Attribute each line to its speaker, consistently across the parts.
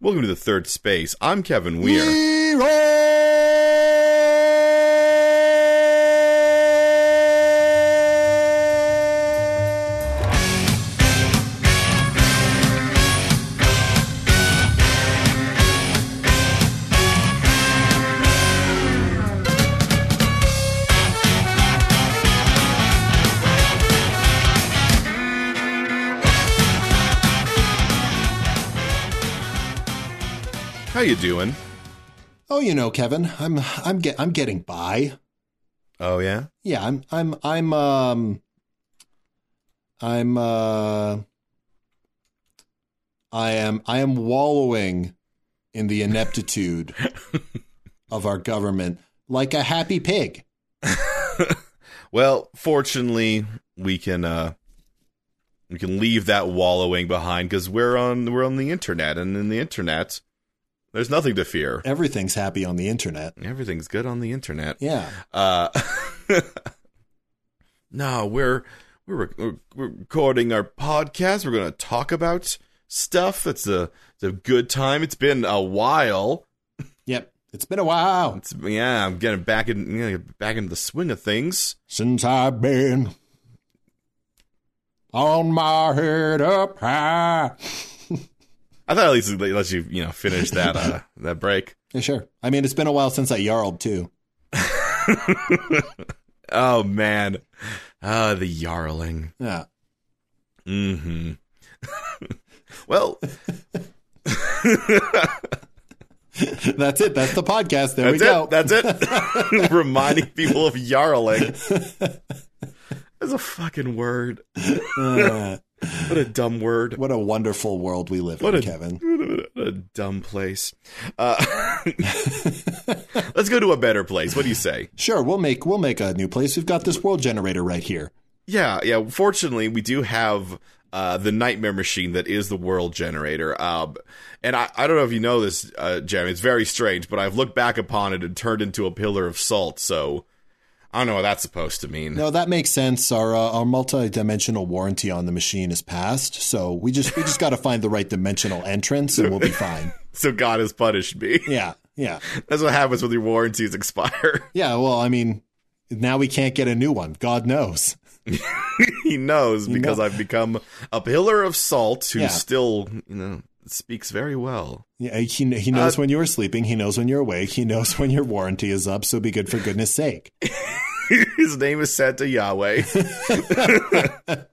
Speaker 1: Welcome to the third space. I'm Kevin Weir. Doing?
Speaker 2: Oh, you know, Kevin, I'm I'm get I'm getting by.
Speaker 1: Oh yeah.
Speaker 2: Yeah, I'm I'm I'm um I'm uh I am I am wallowing in the ineptitude of our government like a happy pig.
Speaker 1: Well, fortunately, we can uh we can leave that wallowing behind because we're on we're on the internet, and in the internet, there's nothing to fear.
Speaker 2: Everything's happy on the internet.
Speaker 1: Everything's good on the internet.
Speaker 2: Yeah.
Speaker 1: Uh, no, we're we're we're recording our podcast. We're going to talk about stuff. It's a it's a good time. It's been a while.
Speaker 2: Yep. It's been a while
Speaker 1: It's yeah. I'm getting back in you know, back into the swing of things.
Speaker 2: since I've been on my head up high.
Speaker 1: I thought at least they let you you know finish that uh that break.
Speaker 2: Yeah, sure. I mean, it's been a while since I yarled too.
Speaker 1: Oh man, ah the yarling.
Speaker 2: Yeah.
Speaker 1: Mm-hmm. well,
Speaker 2: That's it. That's the podcast. There
Speaker 1: That's
Speaker 2: we go.
Speaker 1: it. That's it. Reminding people of yarling. That's a fucking word.
Speaker 2: Uh,
Speaker 1: What a dumb word.
Speaker 2: what a wonderful world we live
Speaker 1: What
Speaker 2: in,
Speaker 1: a-
Speaker 2: Kevin.
Speaker 1: What a dumb place. Uh, let's go to a better place. What do you say?
Speaker 2: Sure, we'll make we'll make a new place. We've got this world generator right here.
Speaker 1: Yeah, yeah. Fortunately, we do have uh, the nightmare machine that is the world generator. Um, and I, I don't know if you know this, uh, Jeremy. It's very strange, but I've looked back upon it and turned into a pillar of salt. So I don't know what that's supposed to mean.
Speaker 2: No, that makes sense. Our uh, our multi-dimensional warranty on the machine is passed, so we just we just got to find the right dimensional entrance, and we'll be fine.
Speaker 1: So God has punished me.
Speaker 2: Yeah, yeah,
Speaker 1: That's what happens when your warranties expire.
Speaker 2: yeah. Well, I mean, now we can't get a new one. God knows.
Speaker 1: he knows because
Speaker 2: knows.
Speaker 1: I've become a pillar of salt who
Speaker 2: Yeah.
Speaker 1: still, you know, speaks very well.
Speaker 2: Yeah, he he knows
Speaker 1: Uh,
Speaker 2: when you're sleeping. He knows when you're awake. He knows when your warranty is up. So be good for goodness sake.
Speaker 1: His name is Santa Yahweh.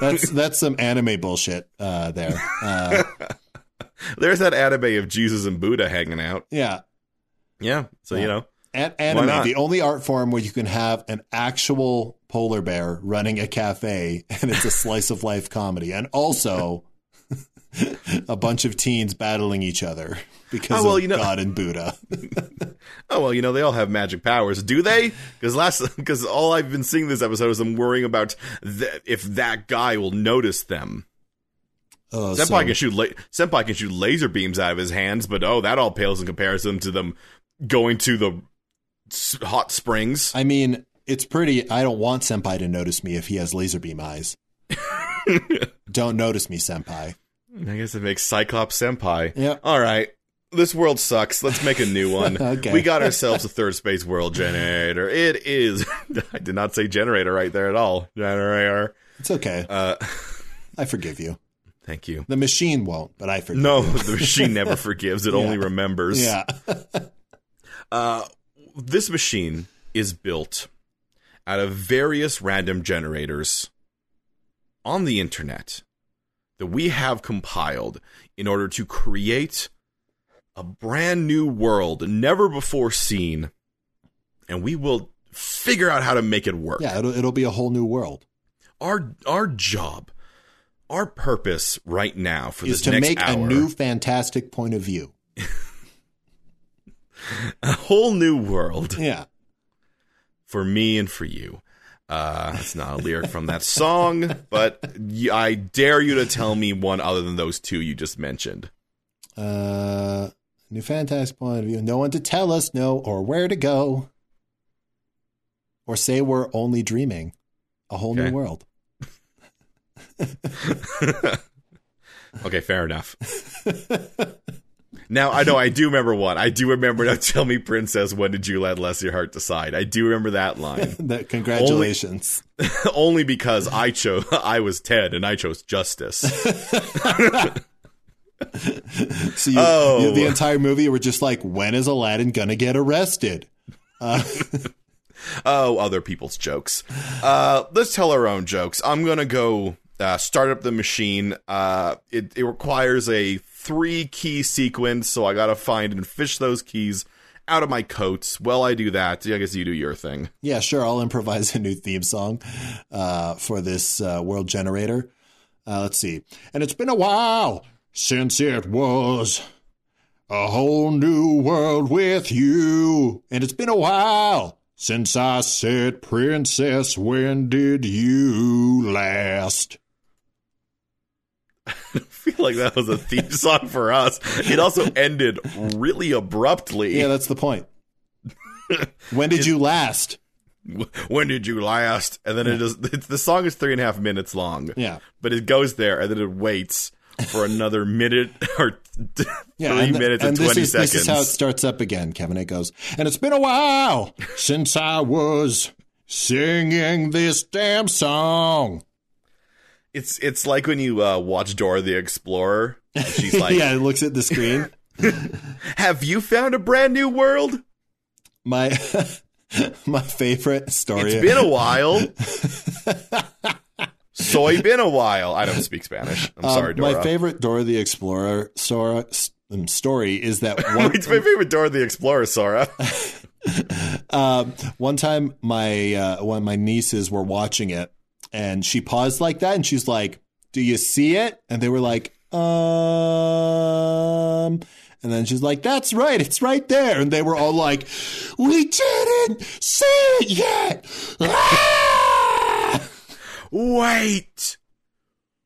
Speaker 2: That's that's some anime bullshit uh, there. Uh,
Speaker 1: There's that anime of Jesus and Buddha hanging out.
Speaker 2: yeah.
Speaker 1: Yeah. So, you know,
Speaker 2: An- anime, the only art form where you can have an actual polar bear running a cafe and it's a slice of life comedy, and also a bunch of teens battling each other because
Speaker 1: Oh, well,
Speaker 2: of
Speaker 1: you know-
Speaker 2: God and Buddha.
Speaker 1: oh, well, you know, they all have magic powers. Do they? Because last, because all I've been seeing this episode is I'm worrying about th- if that guy will notice them.
Speaker 2: Oh,
Speaker 1: Senpai
Speaker 2: so-
Speaker 1: can shoot la- Senpai can shoot laser beams out of his hands, but oh, that all pales in comparison to them going to the s- hot springs.
Speaker 2: I mean, it's pretty. I don't want Senpai to notice me if he has laser beam eyes. don't notice me, Senpai.
Speaker 1: I guess it makes Cyclops Senpai.
Speaker 2: Yeah.
Speaker 1: All right. This world sucks. Let's make a new one.
Speaker 2: Okay.
Speaker 1: We got ourselves a third space world generator. It is. I did not say generator right there at all. Generator.
Speaker 2: It's okay.
Speaker 1: Uh,
Speaker 2: I forgive you.
Speaker 1: thank you.
Speaker 2: The machine won't, but I forgive.
Speaker 1: No, the machine never forgives. It only remembers.
Speaker 2: Yeah.
Speaker 1: Uh, this machine is built out of various random generators on the internet that we have compiled in order to create a brand new world never before seen. And we will figure out how to make it work.
Speaker 2: Yeah. It'll it'll be a whole new world.
Speaker 1: Our our job, our purpose right now for
Speaker 2: is
Speaker 1: this
Speaker 2: to make
Speaker 1: hour,
Speaker 2: a new fantastic point of view.
Speaker 1: a whole new world.
Speaker 2: Yeah.
Speaker 1: for me and for you. Uh, that's not a lyric from that song, but I dare you to tell me one other than those two you just mentioned.
Speaker 2: Uh, new fantastic point of view. No one to tell us no or where to go. Or say we're only dreaming. A whole
Speaker 1: Okay.
Speaker 2: new world.
Speaker 1: Okay, fair enough. Now I know I do remember one. I do remember now tell me princess when did you let Leslie Hart decide? I do remember that line.
Speaker 2: that, congratulations.
Speaker 1: Only because I chose I was Ted and I chose justice.
Speaker 2: So you,
Speaker 1: Oh.
Speaker 2: you- the entire movie were just like, when is Aladdin gonna get arrested?
Speaker 1: Oh, other people's jokes. Uh, let's tell our own jokes. I'm gonna go uh, start up the machine. Uh, it, it requires a three key sequence, so I gotta find and fish those keys out of my coats. While I do that, I guess you do your thing.
Speaker 2: Yeah, sure. I'll improvise a new theme song uh, for this uh, world generator. Uh, let's see. And it's been a while since it was a whole new world with you. And it's been a while since I said, Princess, when did you last?
Speaker 1: I feel like that was a theme song for us. It also ended really abruptly.
Speaker 2: Yeah, that's the point. when did you last?
Speaker 1: when did you last? And then it is it's, the song is three and a half minutes long.
Speaker 2: Yeah.
Speaker 1: but it goes there and then it waits for another minute or three
Speaker 2: Yeah, and,
Speaker 1: minutes and,
Speaker 2: this
Speaker 1: twenty
Speaker 2: is,
Speaker 1: seconds.
Speaker 2: This is how it starts up again, Kevin. It goes, and it's been a while since I was singing this damn song.
Speaker 1: It's it's like when you uh, watch Dora the Explorer. She's like,
Speaker 2: yeah, it looks at the screen.
Speaker 1: "Have you found a brand new world?
Speaker 2: my my favorite story.
Speaker 1: It's been a while." Soy been a while. I don't speak Spanish. I'm
Speaker 2: Um,
Speaker 1: sorry, Dora.
Speaker 2: My favorite Dora the Explorer Sora, um, story is that one,
Speaker 1: it's my favorite Dora the Explorer, Sora.
Speaker 2: um, one time my uh, one my nieces were watching it and she paused like that and she's like, "Do you see it?" And they were like, "Um." And then she's like, "That's right, it's right there." And they were all like, "We didn't see it yet." Ah!
Speaker 1: Wait,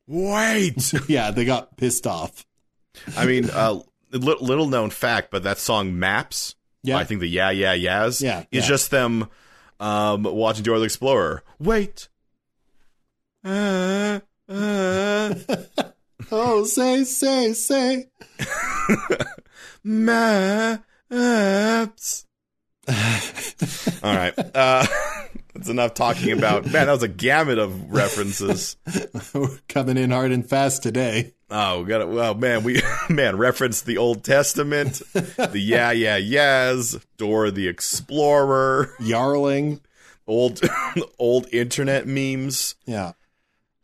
Speaker 1: wait.
Speaker 2: yeah, they got pissed off.
Speaker 1: I mean, uh, little known fact, but that song "Maps."
Speaker 2: Yeah.
Speaker 1: I think the Yeah Yeah Yeahs
Speaker 2: Yeah,
Speaker 1: is
Speaker 2: yeah.
Speaker 1: just them um, watching Dora the Explorer. Wait. Uh, uh,
Speaker 2: Oh, say, say, say.
Speaker 1: maps. All right. Uh, that's enough talking about. Man, that was a gamut of references.
Speaker 2: We're coming in hard and fast today.
Speaker 1: Oh, we got it. Well, man, we man referenced the Old Testament, the Yeah Yeah Yeahs, Dora the Explorer,
Speaker 2: Yarling.
Speaker 1: old old internet memes.
Speaker 2: Yeah.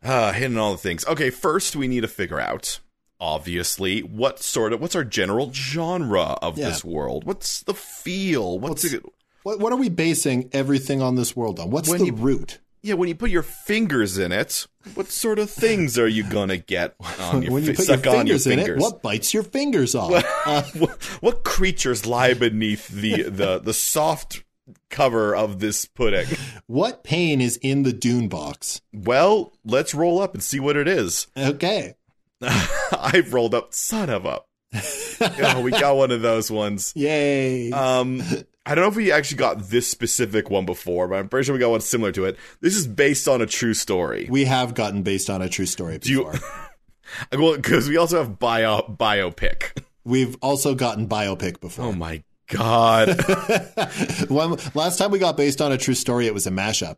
Speaker 1: Uh, hitting all the things. Okay, first we need to figure out, obviously, what sort of what's our general genre of
Speaker 2: Yeah.
Speaker 1: this world? What's the feel? What's,
Speaker 2: What's-? What, what are we basing everything on this world on? What's the
Speaker 1: you-
Speaker 2: root?
Speaker 1: Yeah, when you put your fingers in it, what sort of things are you gonna get on your
Speaker 2: when you
Speaker 1: fi-
Speaker 2: put your
Speaker 1: on your
Speaker 2: fingers in it, what bites your fingers off? Uh,
Speaker 1: what, what creatures lie beneath the, the, the soft cover of this pudding?
Speaker 2: what pain is in the dune box?
Speaker 1: Well, let's roll up and see what it is.
Speaker 2: Okay.
Speaker 1: I've rolled up, son of a. oh, we got one of those ones.
Speaker 2: Yay.
Speaker 1: Um, I don't know if we actually got this specific one before, but I'm pretty sure we got one similar to it. This is based on a true story.
Speaker 2: we have gotten based on a true story
Speaker 1: Do
Speaker 2: you-
Speaker 1: Well, because we also have bio biopic.
Speaker 2: We've also gotten biopic before.
Speaker 1: Oh my god.
Speaker 2: One, last time we got based on a true story, it was a mashup.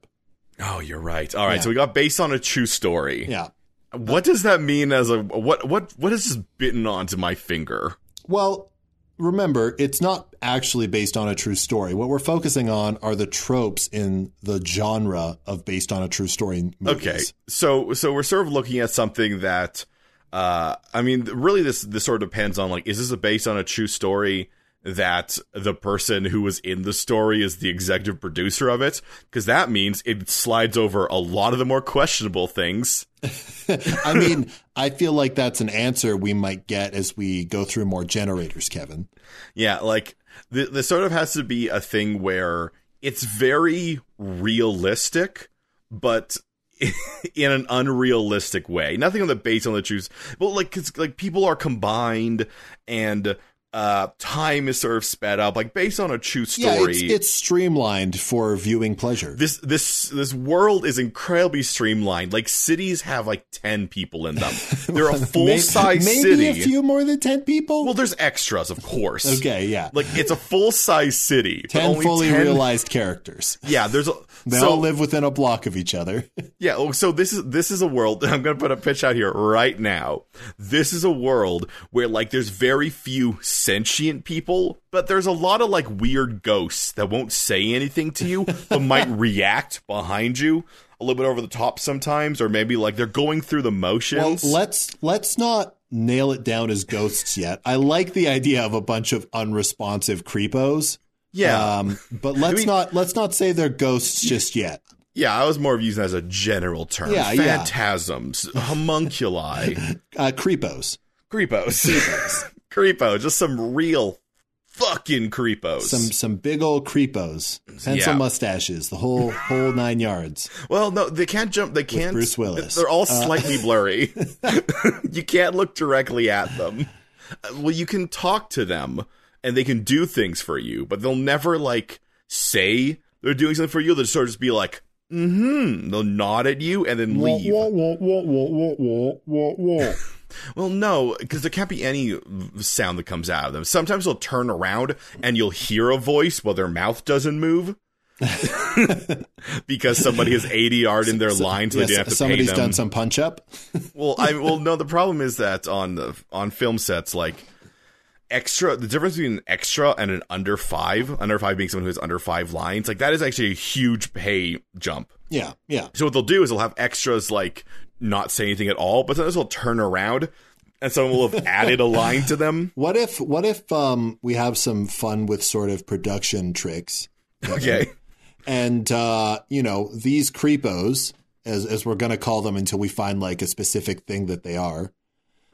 Speaker 1: oh, you're right. All right,
Speaker 2: Yeah.
Speaker 1: so we got based on a true story.
Speaker 2: Yeah.
Speaker 1: What does that mean as a what what what is this bitten onto my finger?
Speaker 2: Well, remember, it's not actually based on a true story. What we're focusing on are the tropes in the genre of based on a true story movies.
Speaker 1: Okay, so so we're sort of looking at something that, uh, I mean, really, this this sort of depends on like, is this a based on a true story that the person who was in the story is the executive producer of it? Because that means it slides over a lot of the more questionable things.
Speaker 2: I mean, I feel like that's an answer we might get as we go through more generators, Kevin.
Speaker 1: Yeah, like th- this sort of has to be a thing where it's very realistic, but in an unrealistic way. Nothing on the based on the truth, but like it's like people are combined and Uh, time is sort of sped up, like based on a true
Speaker 2: Yeah,
Speaker 1: story.
Speaker 2: it's, it's streamlined for viewing pleasure.
Speaker 1: this this this world is incredibly streamlined. Like cities have like ten people in them. They're a full size
Speaker 2: Maybe
Speaker 1: city.
Speaker 2: Maybe a few more than ten people.
Speaker 1: well, there's extras, of course.
Speaker 2: okay, yeah,
Speaker 1: Like it's a full size city.
Speaker 2: ten
Speaker 1: only
Speaker 2: fully
Speaker 1: 10
Speaker 2: realized characters.
Speaker 1: Yeah, there's a
Speaker 2: They
Speaker 1: so,
Speaker 2: all live within a block of each other.
Speaker 1: Yeah, so this is this is a world. I'm going to put a pitch out here right now. This is a world where like there's very few sentient people, but there's a lot of like weird ghosts that won't say anything to you, but might react behind you a little bit over the top sometimes, or maybe like they're going through the
Speaker 2: Well,
Speaker 1: motions.
Speaker 2: let's let's not nail it down as ghosts yet. I like the idea of a bunch of unresponsive creepos.
Speaker 1: yeah,
Speaker 2: Um, but let's
Speaker 1: mean-
Speaker 2: not let's not say they're ghosts just yet.
Speaker 1: yeah. I was more of using as a general term.
Speaker 2: Yeah, yeah.
Speaker 1: Phantasms, homunculi,
Speaker 2: Uh, creepos,
Speaker 1: creepos, creepo, just some real fucking creepos.
Speaker 2: some some big old creepos, pencil
Speaker 1: Yeah.
Speaker 2: mustaches, the whole whole nine yards.
Speaker 1: Well, no, they can't jump. They can't.
Speaker 2: Bruce Willis.
Speaker 1: They're all slightly blurry. you can't look directly at them. Uh, Well, you can talk to them, and they can do things for you, but they'll never like say they're doing something for you. They'll sort of just be like, Mm-hmm. They'll nod at you and then leave. Well, no, because there can't be any sound that comes out of them. Sometimes they'll turn around and you'll hear a voice while their mouth doesn't move. because somebody has ADR'd in their line, so
Speaker 2: Yes,
Speaker 1: they don't have to pay
Speaker 2: somebody's
Speaker 1: them.
Speaker 2: done some punch up.
Speaker 1: Well, I well no. The problem is that on the on film sets, like extra, the difference between an extra and an under five, under five being someone who has under five lines, like that is actually a huge pay jump.
Speaker 2: Yeah, yeah.
Speaker 1: So what they'll do is they'll have extras like not say anything at all, but sometimes they'll turn around and someone will have added a line to them.
Speaker 2: What if what if um, we have some fun with sort of production tricks?
Speaker 1: Okay.
Speaker 2: And uh, you know, these creepos, as as we're gonna call them until we find like a specific thing that they are.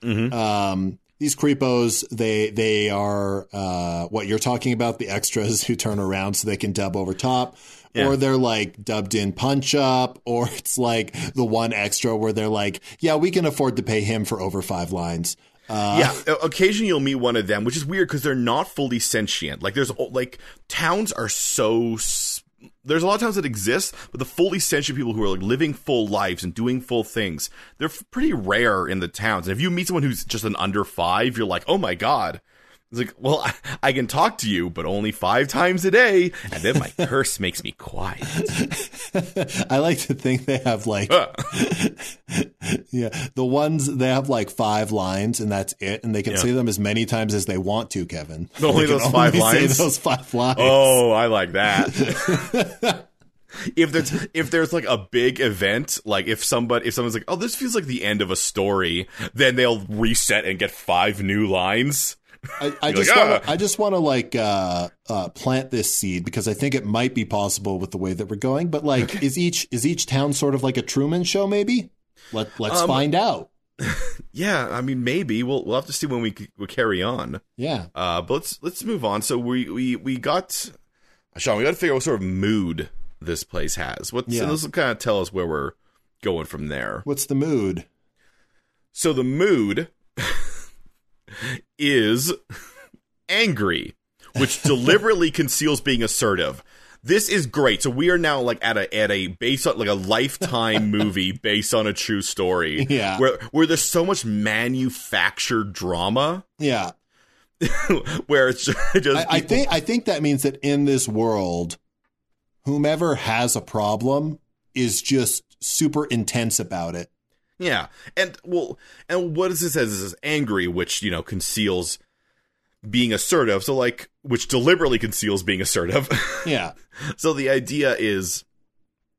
Speaker 1: Mhm.
Speaker 2: Um, these creepos, they they are uh, what you're talking about, the extras who turn around so they can dub over top.
Speaker 1: Yeah.
Speaker 2: Or they're like dubbed in punch up, or it's like the one extra where they're like, yeah, we can afford to pay him for over five lines. Uh,
Speaker 1: yeah, occasionally you'll meet one of them, which is weird because they're not fully sentient. Like there's like towns are so there's a lot of towns that exist, but the fully sentient people who are like living full lives and doing full things, they're pretty rare in the towns. And if you meet someone who's just an under five, you're like, oh my god. It's like, well, I, I can talk to you, but only five times a day, and then my curse makes me quiet.
Speaker 2: I like to think they have like
Speaker 1: Uh,
Speaker 2: yeah, the ones they have like five lines and that's it, and they can
Speaker 1: Yeah.
Speaker 2: say them as many times as they want to. Kevin,
Speaker 1: Only those five lines?
Speaker 2: those five lines.
Speaker 1: Oh, I like that. if there's if there's like a big event, like if somebody if someone's like, "Oh, this feels like the end of a story," then they'll reset and get five new lines.
Speaker 2: I, I just
Speaker 1: like,
Speaker 2: want
Speaker 1: "Ah."
Speaker 2: to I just want to like uh, uh, plant this seed because I think it might be possible with the way that we're going. But like, is each is each town sort of like a Truman Show? Maybe let let's
Speaker 1: Um,
Speaker 2: find out.
Speaker 1: Yeah, I mean, maybe we'll we'll have to see when we we carry on.
Speaker 2: Yeah,
Speaker 1: Uh, but let's let's move on. So we we we got Sean. We got to figure out what sort of mood this place has. What's
Speaker 2: Yeah.
Speaker 1: this will kind of tell us where we're going from there.
Speaker 2: what's the mood?
Speaker 1: So the mood is angry, which deliberately conceals being assertive. This is great. So we are now like at a at a based on like a lifetime movie based on a true story.
Speaker 2: Yeah.
Speaker 1: Where where there's so much manufactured drama
Speaker 2: Yeah,
Speaker 1: where it's just
Speaker 2: I, I think I think that means that in this world, whomever has a problem is just super intense about it.
Speaker 1: Yeah, and well, and what is this as? This is angry, which you know conceals being assertive. So like, which deliberately conceals being assertive.
Speaker 2: Yeah,
Speaker 1: so the idea is,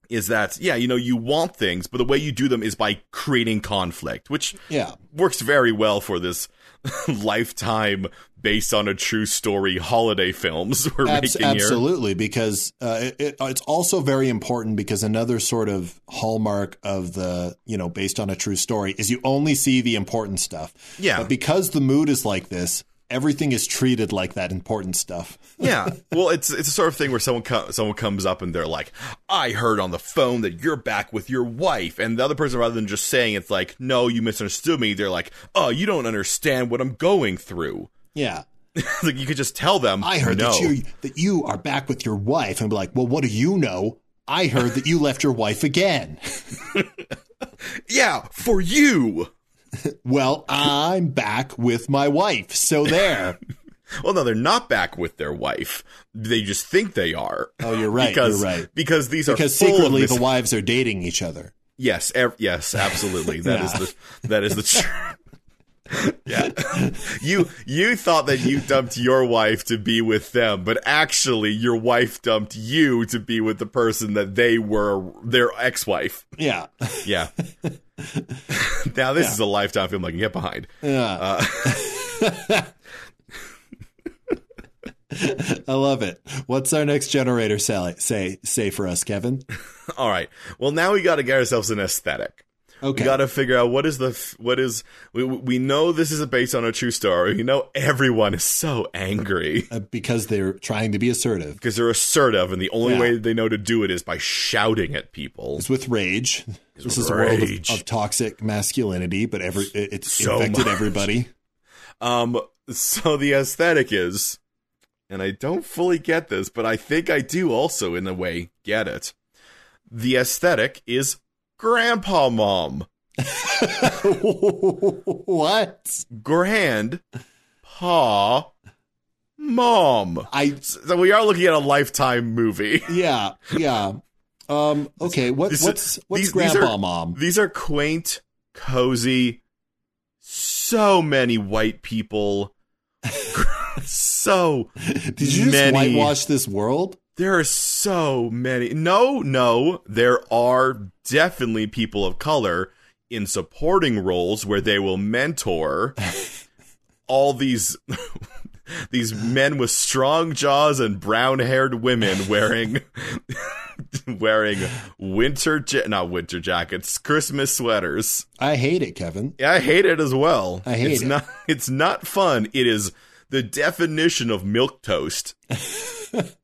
Speaker 1: is that yeah, you know, you want things, but the way you do them is by creating conflict, which
Speaker 2: yeah.
Speaker 1: works very well for this lifetime based on a true story holiday films we're
Speaker 2: Abs-
Speaker 1: making here.
Speaker 2: absolutely, because uh, it, it, it's also very important because another sort of hallmark of the you know based on a true story is you only see the important stuff.
Speaker 1: Yeah.
Speaker 2: but because the mood is like this, everything is treated like that important stuff.
Speaker 1: yeah. Well, it's it's a sort of thing where someone co- someone comes up and they're like, "I heard on the phone that you're back with your wife," and the other person, rather than just saying it's like, "No, you misunderstood me," they're like, "Oh, you don't understand what I'm going through."
Speaker 2: Yeah,
Speaker 1: like you could just tell them.
Speaker 2: I heard
Speaker 1: no.
Speaker 2: that you that you are back with your wife, and be like, well, what do you know? I heard that you left your wife again.
Speaker 1: Yeah, for you.
Speaker 2: Well, I'm back with my wife, so there.
Speaker 1: Well, no, they're not back with their wife. They just think they are.
Speaker 2: Oh, you're right.
Speaker 1: because,
Speaker 2: you're right.
Speaker 1: Because these are
Speaker 2: Because secretly
Speaker 1: mis-
Speaker 2: the wives are dating each other.
Speaker 1: yes, ev- yes, absolutely. That is
Speaker 2: Yeah.
Speaker 1: the that is the truth. Yeah, you you thought that you dumped your wife to be with them, but actually your wife dumped you to be with the person that they were their ex-wife.
Speaker 2: Yeah.
Speaker 1: Yeah. now this
Speaker 2: Yeah.
Speaker 1: is a lifetime film I can get behind.
Speaker 2: Yeah.
Speaker 1: Uh,
Speaker 2: I love it. What's our next generator say say say for us, Kevin?
Speaker 1: all right. Well, now we got to get ourselves an aesthetic.
Speaker 2: Okay.
Speaker 1: We got to figure out what is the what is we we know this is based on a true story. You know everyone is so angry
Speaker 2: Uh, because they're trying to be assertive.
Speaker 1: because they're assertive, and the only
Speaker 2: Yeah.
Speaker 1: way they know to do it is by shouting at people.
Speaker 2: It's with rage. This
Speaker 1: with
Speaker 2: is a world of,
Speaker 1: rage.
Speaker 2: of toxic masculinity, but every it- it's
Speaker 1: So
Speaker 2: infected
Speaker 1: much.
Speaker 2: everybody.
Speaker 1: Um, so the aesthetic is, and I don't fully get this, but I think I do also in a way get it. The aesthetic is grandpa mom,
Speaker 2: what?
Speaker 1: grand pa mom.
Speaker 2: I
Speaker 1: So we are looking at a lifetime movie.
Speaker 2: yeah yeah. Um. Okay. What
Speaker 1: This-
Speaker 2: what's what's
Speaker 1: these- these
Speaker 2: grandpa
Speaker 1: are-
Speaker 2: mom?
Speaker 1: These are quaint, cozy, so many white people. so
Speaker 2: Did you just
Speaker 1: many-
Speaker 2: whitewash this world?
Speaker 1: There are so many. No, no, there are definitely people of color in supporting roles where they will mentor all these these men with strong jaws and brown-haired women wearing wearing winter ja- not winter jackets, Christmas sweaters.
Speaker 2: I hate it, Kevin.
Speaker 1: Yeah, I hate it as well.
Speaker 2: I hate
Speaker 1: it's
Speaker 2: it.
Speaker 1: not it's not fun. It is the definition of milk toast.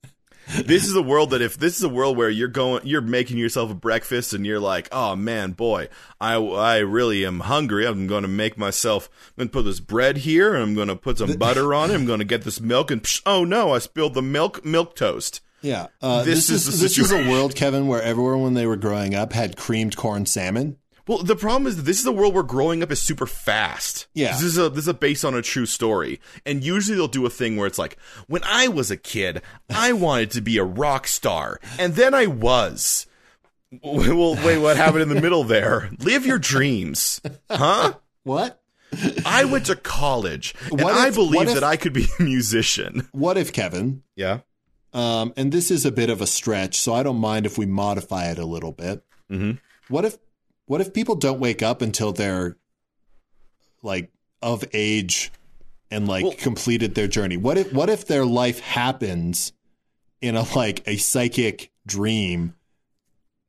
Speaker 1: this is a world that if this is a world where you're going you're making yourself a breakfast and you're like, "Oh man, boy, I I really am hungry. I'm going to make myself I'm going to put this bread here and I'm going to put some butter on it. I'm going to get this milk and psh, oh no, I spilled the milk milk toast."
Speaker 2: Yeah. Uh,
Speaker 1: This
Speaker 2: this,
Speaker 1: is
Speaker 2: is,
Speaker 1: the
Speaker 2: this is a world, Kevin, where everyone when they were growing up had creamed corn salmon.
Speaker 1: Well, the problem is that this is a world where growing up is super fast.
Speaker 2: Yeah.
Speaker 1: This is a this is a based on a true story. And usually they'll do a thing where it's like, when I was a kid, I wanted to be a rock star, and then I was. Well, wait, what happened in the middle there? Live your dreams. Huh?
Speaker 2: What?
Speaker 1: I went to college, and
Speaker 2: What
Speaker 1: I
Speaker 2: if-
Speaker 1: believe
Speaker 2: if-
Speaker 1: that I could be a musician.
Speaker 2: What if Kevin?
Speaker 1: Yeah.
Speaker 2: Um, and this is a bit of a stretch, so I don't mind if we modify it a little bit.
Speaker 1: Mhm.
Speaker 2: What if what if people don't wake up until they're like of age and like
Speaker 1: Well-
Speaker 2: completed their journey? What if what if their life happens in a like a psychic dream?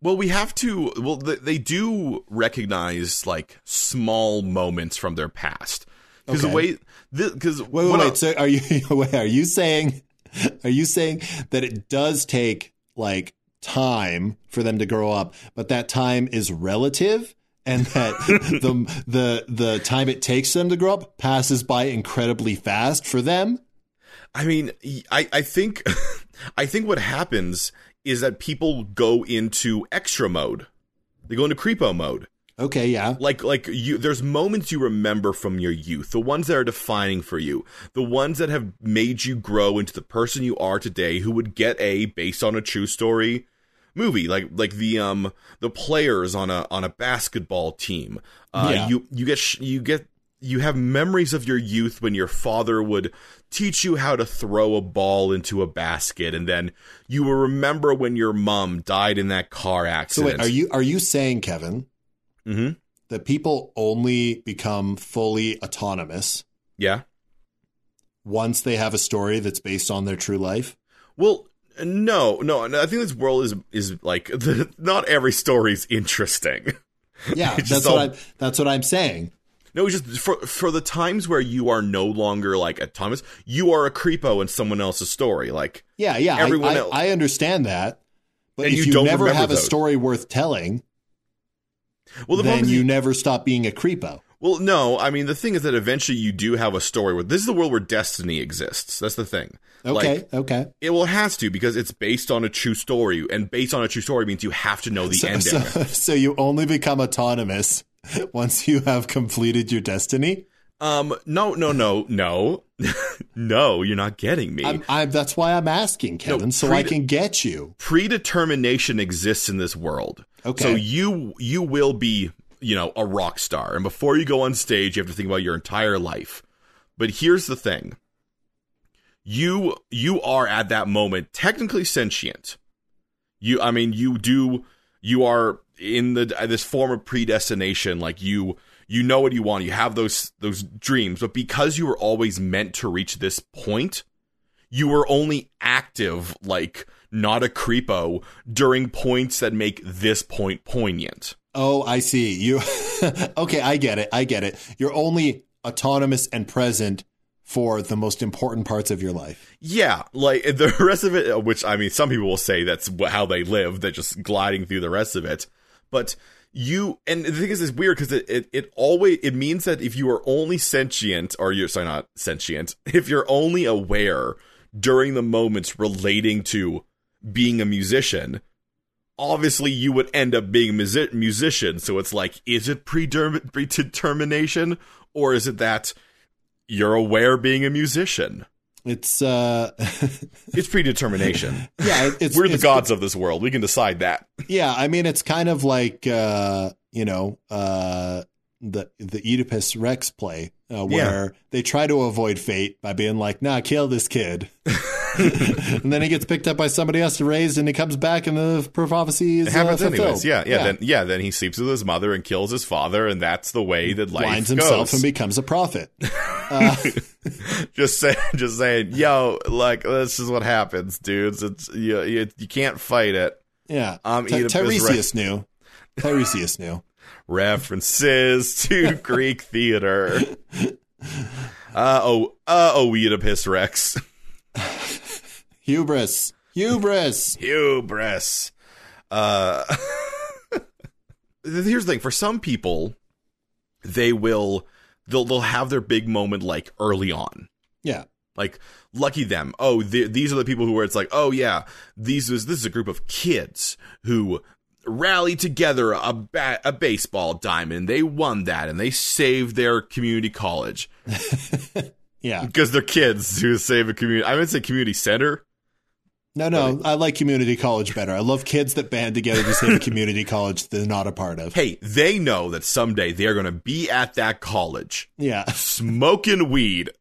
Speaker 1: Well, we have to. Well, th- they do recognize like small moments from their past because the way because
Speaker 2: Wait, wait, wait. So are you wait, are you saying are you saying that it does take like time for them to grow up, but that time is relative and that the the the time it takes them to grow up passes by incredibly fast for them?
Speaker 1: I mean, I, I think, I think what happens is that people go into extra mode. They go into creepo mode.
Speaker 2: Okay, yeah.
Speaker 1: Like, like you, there's moments you remember from your youth, the ones that are defining for you, the ones that have made you grow into the person you are today, who would get a based on a true story movie, like, like the, um, the players on a, on a basketball team. Uh,
Speaker 2: Yeah.
Speaker 1: you, you get, sh- you get, you have memories of your youth when your father would teach you how to throw a ball into a basket and then you will remember when your mom died in that car accident.
Speaker 2: So wait, are you are you saying, Kevin,
Speaker 1: hmm
Speaker 2: that people only become fully autonomous
Speaker 1: Yeah.
Speaker 2: once they have a story that's based on their true life?
Speaker 1: Well, no, no, I think this world is is like the, not every story's interesting.
Speaker 2: Yeah, that's
Speaker 1: just
Speaker 2: what I'm that's what I'm saying.
Speaker 1: No, it's just for for the times where you are no longer like autonomous, you are a creepo in someone else's story. Like,
Speaker 2: Yeah, yeah, I-
Speaker 1: Everyone
Speaker 2: I,
Speaker 1: else-
Speaker 2: I understand that. But
Speaker 1: And
Speaker 2: if
Speaker 1: you
Speaker 2: you,
Speaker 1: don't
Speaker 2: never have a story worth telling,
Speaker 1: well, the
Speaker 2: then you never stop being a creepo.
Speaker 1: Well, no, I mean the thing is that eventually you do have a story where this is the world where destiny exists. That's the thing.
Speaker 2: Okay,
Speaker 1: Like,
Speaker 2: okay.
Speaker 1: it will has to because it's based on a true story, and based on a true story means you have to know the
Speaker 2: So,
Speaker 1: ending.
Speaker 2: so, so you only become autonomous once you have completed your destiny.
Speaker 1: Um, no, no, no, no, no. You're not getting me.
Speaker 2: I'm, I'm, that's why I'm asking, Kevin, so I can get you.
Speaker 1: Predetermination exists in this world.
Speaker 2: Okay.
Speaker 1: So you you will be you know a rock star, and before you go on stage, you have to think about your entire life. But here's the thing: you you are at that moment technically sentient. You, I mean, you do you are in the this form of predestination. Like you you know what you want. You have those those dreams, but because you were always meant to reach this point, you were only active like not a creepo during points that make this point poignant.
Speaker 2: Oh, I see. You Okay, I get it. I get it. You're only autonomous and present for the most important parts of your life.
Speaker 1: Yeah, like the rest of it, uh, which I mean, some people will say that's how they live. They're just gliding through the rest of it. But you, and the thing is, it's weird because it, it, it always, it means that if you are only sentient, or you're, sorry, not sentient, if you're only aware during the moments relating to being a musician, obviously you would end up being a music- musician. So it's like, is it predeterm- predetermination or is it that you're aware being a musician?
Speaker 2: It's uh
Speaker 1: It's predetermination.
Speaker 2: yeah, it's
Speaker 1: We're the
Speaker 2: it's-
Speaker 1: gods of this world. We can decide that.
Speaker 2: Yeah, I mean it's kind of like uh, you know, uh the the Oedipus Rex play uh, where they try to avoid fate by being like, "Nah, kill this kid." and then he gets picked up by somebody else to raise and he comes back and the prophecy is
Speaker 1: It happens
Speaker 2: uh, fulfilled.
Speaker 1: anyways. Yeah, yeah, Then yeah, then he sleeps with his mother and kills his father, and that's the way that life
Speaker 2: blinds
Speaker 1: goes.
Speaker 2: himself and becomes a prophet.
Speaker 1: just say, just saying, yo, like this is what happens, dudes. It's you, you, you can't fight it.
Speaker 2: Yeah.
Speaker 1: I'm
Speaker 2: Ty-
Speaker 1: Oedipus
Speaker 2: Tiresias knew. Tiresias knew.
Speaker 1: References to Greek theater. Uh oh, uh oh, Oedipus Rex.
Speaker 2: Hubris. Hubris.
Speaker 1: hubris. Uh, here's the thing: for some people, they will they'll they'll have their big moment like early on.
Speaker 2: Yeah.
Speaker 1: Like lucky them. Oh, th- these are the people who where It's like, oh yeah, these is this is a group of kids who rally together a a baseball diamond. They won that and they saved their community college
Speaker 2: Yeah.
Speaker 1: because they're kids who save a community. I would say community center.
Speaker 2: No, no, I like community college better. I love kids that band together to save a community college they're not a part of.
Speaker 1: Hey, they know that someday they are going to be at that college
Speaker 2: Yeah.
Speaker 1: smoking weed,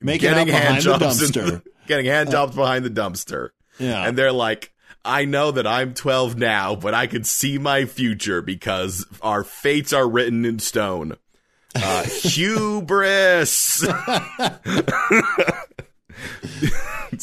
Speaker 2: Making out behind the
Speaker 1: in-
Speaker 2: dumpster.
Speaker 1: getting hand jobs behind the dumpster.
Speaker 2: Yeah.
Speaker 1: And they're like, I know that I'm 12 now, but I can see my future because our fates are written in stone. Uh, hubris.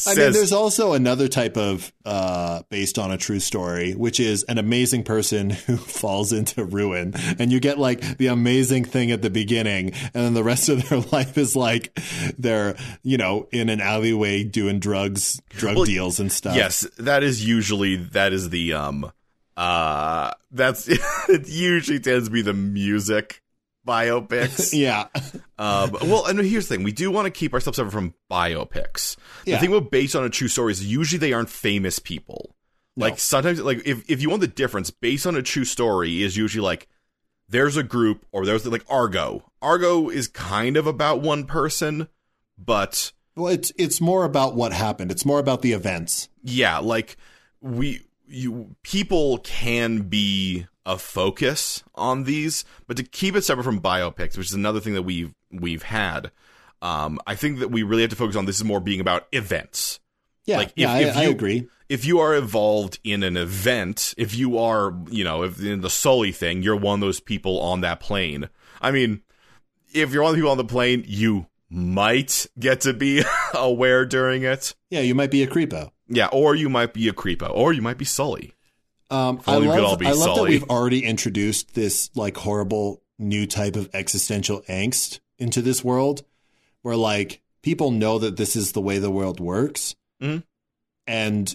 Speaker 2: I mean, there's also another type of uh, based on a true story, which is an amazing person who falls into ruin, and you get like the amazing thing at the beginning, and then the rest of their life is like they're you know in an alleyway doing drugs, drug
Speaker 1: Well,
Speaker 2: deals and stuff.
Speaker 1: yes, that is usually that is the um uh that's it usually tends to be the music biopics.
Speaker 2: Yeah.
Speaker 1: Um, well, and here's the thing: we do want to keep ourselves separate from biopics.
Speaker 2: Yeah.
Speaker 1: The thing about based on a true story is usually they aren't famous people. Like sometimes, like if if you want the difference, based on a true story is usually like there's a group or there's like Argo. Argo is kind of about one person, but
Speaker 2: Well, it's it's more about what happened. It's more about the events.
Speaker 1: yeah, like we you people can be a focus on these, but to keep it separate from biopics, which is another thing that we've we've had, um, I think that we really have to focus on this is more being about events.
Speaker 2: Yeah,
Speaker 1: Like, if-
Speaker 2: yeah,
Speaker 1: if
Speaker 2: I, I
Speaker 1: you-
Speaker 2: agree.
Speaker 1: If you are involved in an event, if you are, you know, if in the Sully thing, you're one of those people on that plane. I mean, if you're one of the people on the plane, you might get to be aware during it.
Speaker 2: Yeah, you might be a creepo.
Speaker 1: Yeah, or you might be a creepo, or you might be Sully.
Speaker 2: Um, I love, I love that we've already introduced this like horrible new type of existential angst into this world, where like people know that this is the way the world works,
Speaker 1: Mhm.
Speaker 2: and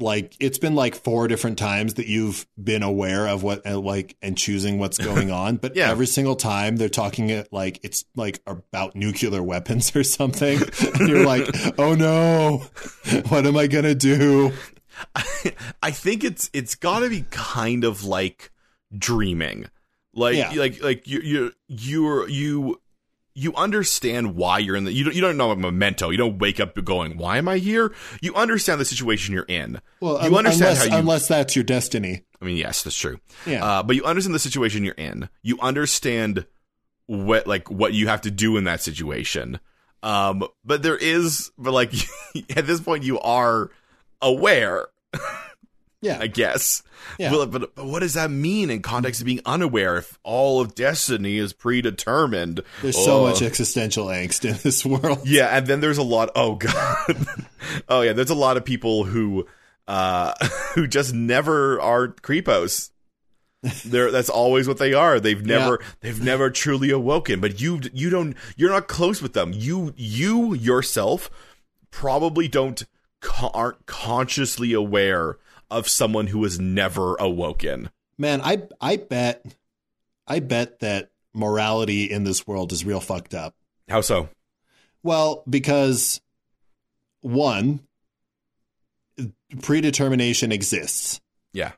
Speaker 2: like it's been like four different times that you've been aware of what uh, like and choosing what's going on. But
Speaker 1: Yeah.
Speaker 2: every single time they're talking it like it's like about nuclear weapons or something. And you're like oh no. What am i gonna do
Speaker 1: I think it's it's got to be kind of like dreaming, like
Speaker 2: Yeah.
Speaker 1: like like you you you're you you understand why you're in the you don't you don't know a memento. You don't wake up going, "Why am I here?" You understand the situation you're in.
Speaker 2: well
Speaker 1: you
Speaker 2: un-
Speaker 1: understand
Speaker 2: unless,
Speaker 1: how you.
Speaker 2: unless that's your destiny
Speaker 1: I mean, yes, that's true.
Speaker 2: yeah
Speaker 1: Uh, but you understand the situation you're in. You understand what like what you have to do in that situation. Um, but there is, but like at this point, you are aware.
Speaker 2: yeah
Speaker 1: I guess.
Speaker 2: Yeah.
Speaker 1: But, but, but what does that mean in context of being unaware if all of destiny is predetermined?
Speaker 2: there's so
Speaker 1: Oh.
Speaker 2: much existential angst in this world
Speaker 1: Yeah, and then there's a lot. Oh god. oh yeah, there's a lot of people who uh who just never are creepos. They're that's always what they are. They've never they've never truly awoken. But you you don't you're not close with them. You you yourself probably don't co- aren't consciously aware of someone who has never awoken.
Speaker 2: Man, I I bet I bet that morality in this world is real fucked up.
Speaker 1: How so?
Speaker 2: Well, because one predetermination exists.
Speaker 1: Yeah.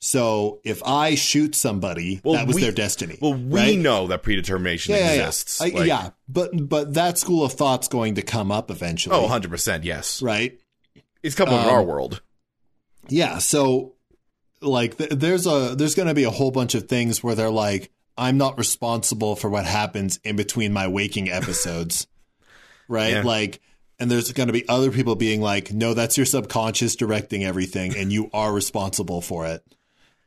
Speaker 2: So if I shoot somebody,
Speaker 1: Well,
Speaker 2: that was
Speaker 1: we-
Speaker 2: their destiny.
Speaker 1: Well, we
Speaker 2: right?
Speaker 1: know that predetermination
Speaker 2: yeah, yeah, yeah.
Speaker 1: exists.
Speaker 2: I- yeah, but but that school of thought's going to come up eventually.
Speaker 1: Oh, 100%, yes.
Speaker 2: right.
Speaker 1: It's coming in
Speaker 2: Um,
Speaker 1: our world.
Speaker 2: Yeah, so like th- there's a there's going to be a whole bunch of things where they're like I'm not responsible for what happens in between my waking episodes. right?
Speaker 1: Yeah.
Speaker 2: Like and there's going to be other people being like no that's your subconscious directing everything and you are responsible for it.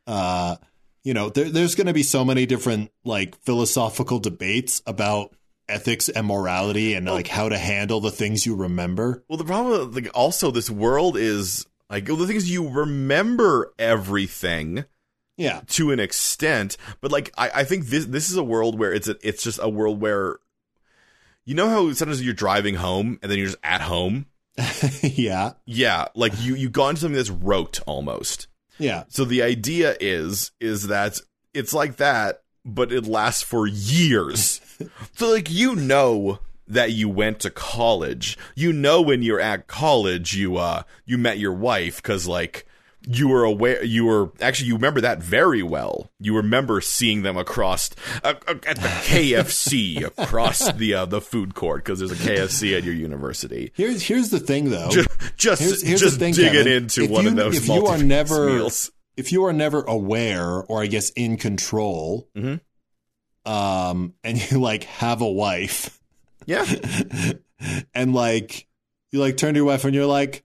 Speaker 2: Uh you know, there, there's going to be so many different like philosophical debates about ethics and morality and like how to handle the things you remember.
Speaker 1: Well, the problem, like, also, this world is like well, the thing is, you remember everything
Speaker 2: Yeah.
Speaker 1: to an extent, but like, I, I think this this is a world where it's a, it's just a world where, you know how sometimes you're driving home and then you're just at home.
Speaker 2: yeah.
Speaker 1: Yeah, like you you got into something that's rote almost.
Speaker 2: Yeah.
Speaker 1: So the idea is is that it's like that, but it lasts for years. so like you know that you went to college. You know when you're at college you uh you met your wife cuz like you were aware you were actually you remember that very well. You remember seeing them across uh, uh, at the KFC across the uh, the food court cuz there's a KFC at your university.
Speaker 2: Here's here's the thing though.
Speaker 1: Just just,
Speaker 2: Here's- here's
Speaker 1: just
Speaker 2: thing,
Speaker 1: digging
Speaker 2: Kevin.
Speaker 1: into
Speaker 2: If
Speaker 1: one
Speaker 2: you-
Speaker 1: of those
Speaker 2: if you are never-
Speaker 1: meals.
Speaker 2: if you are never aware or I guess in control,
Speaker 1: Mhm.
Speaker 2: Um, and you like have a wife,
Speaker 1: Yeah.
Speaker 2: and like you like turn to your wife and you're like,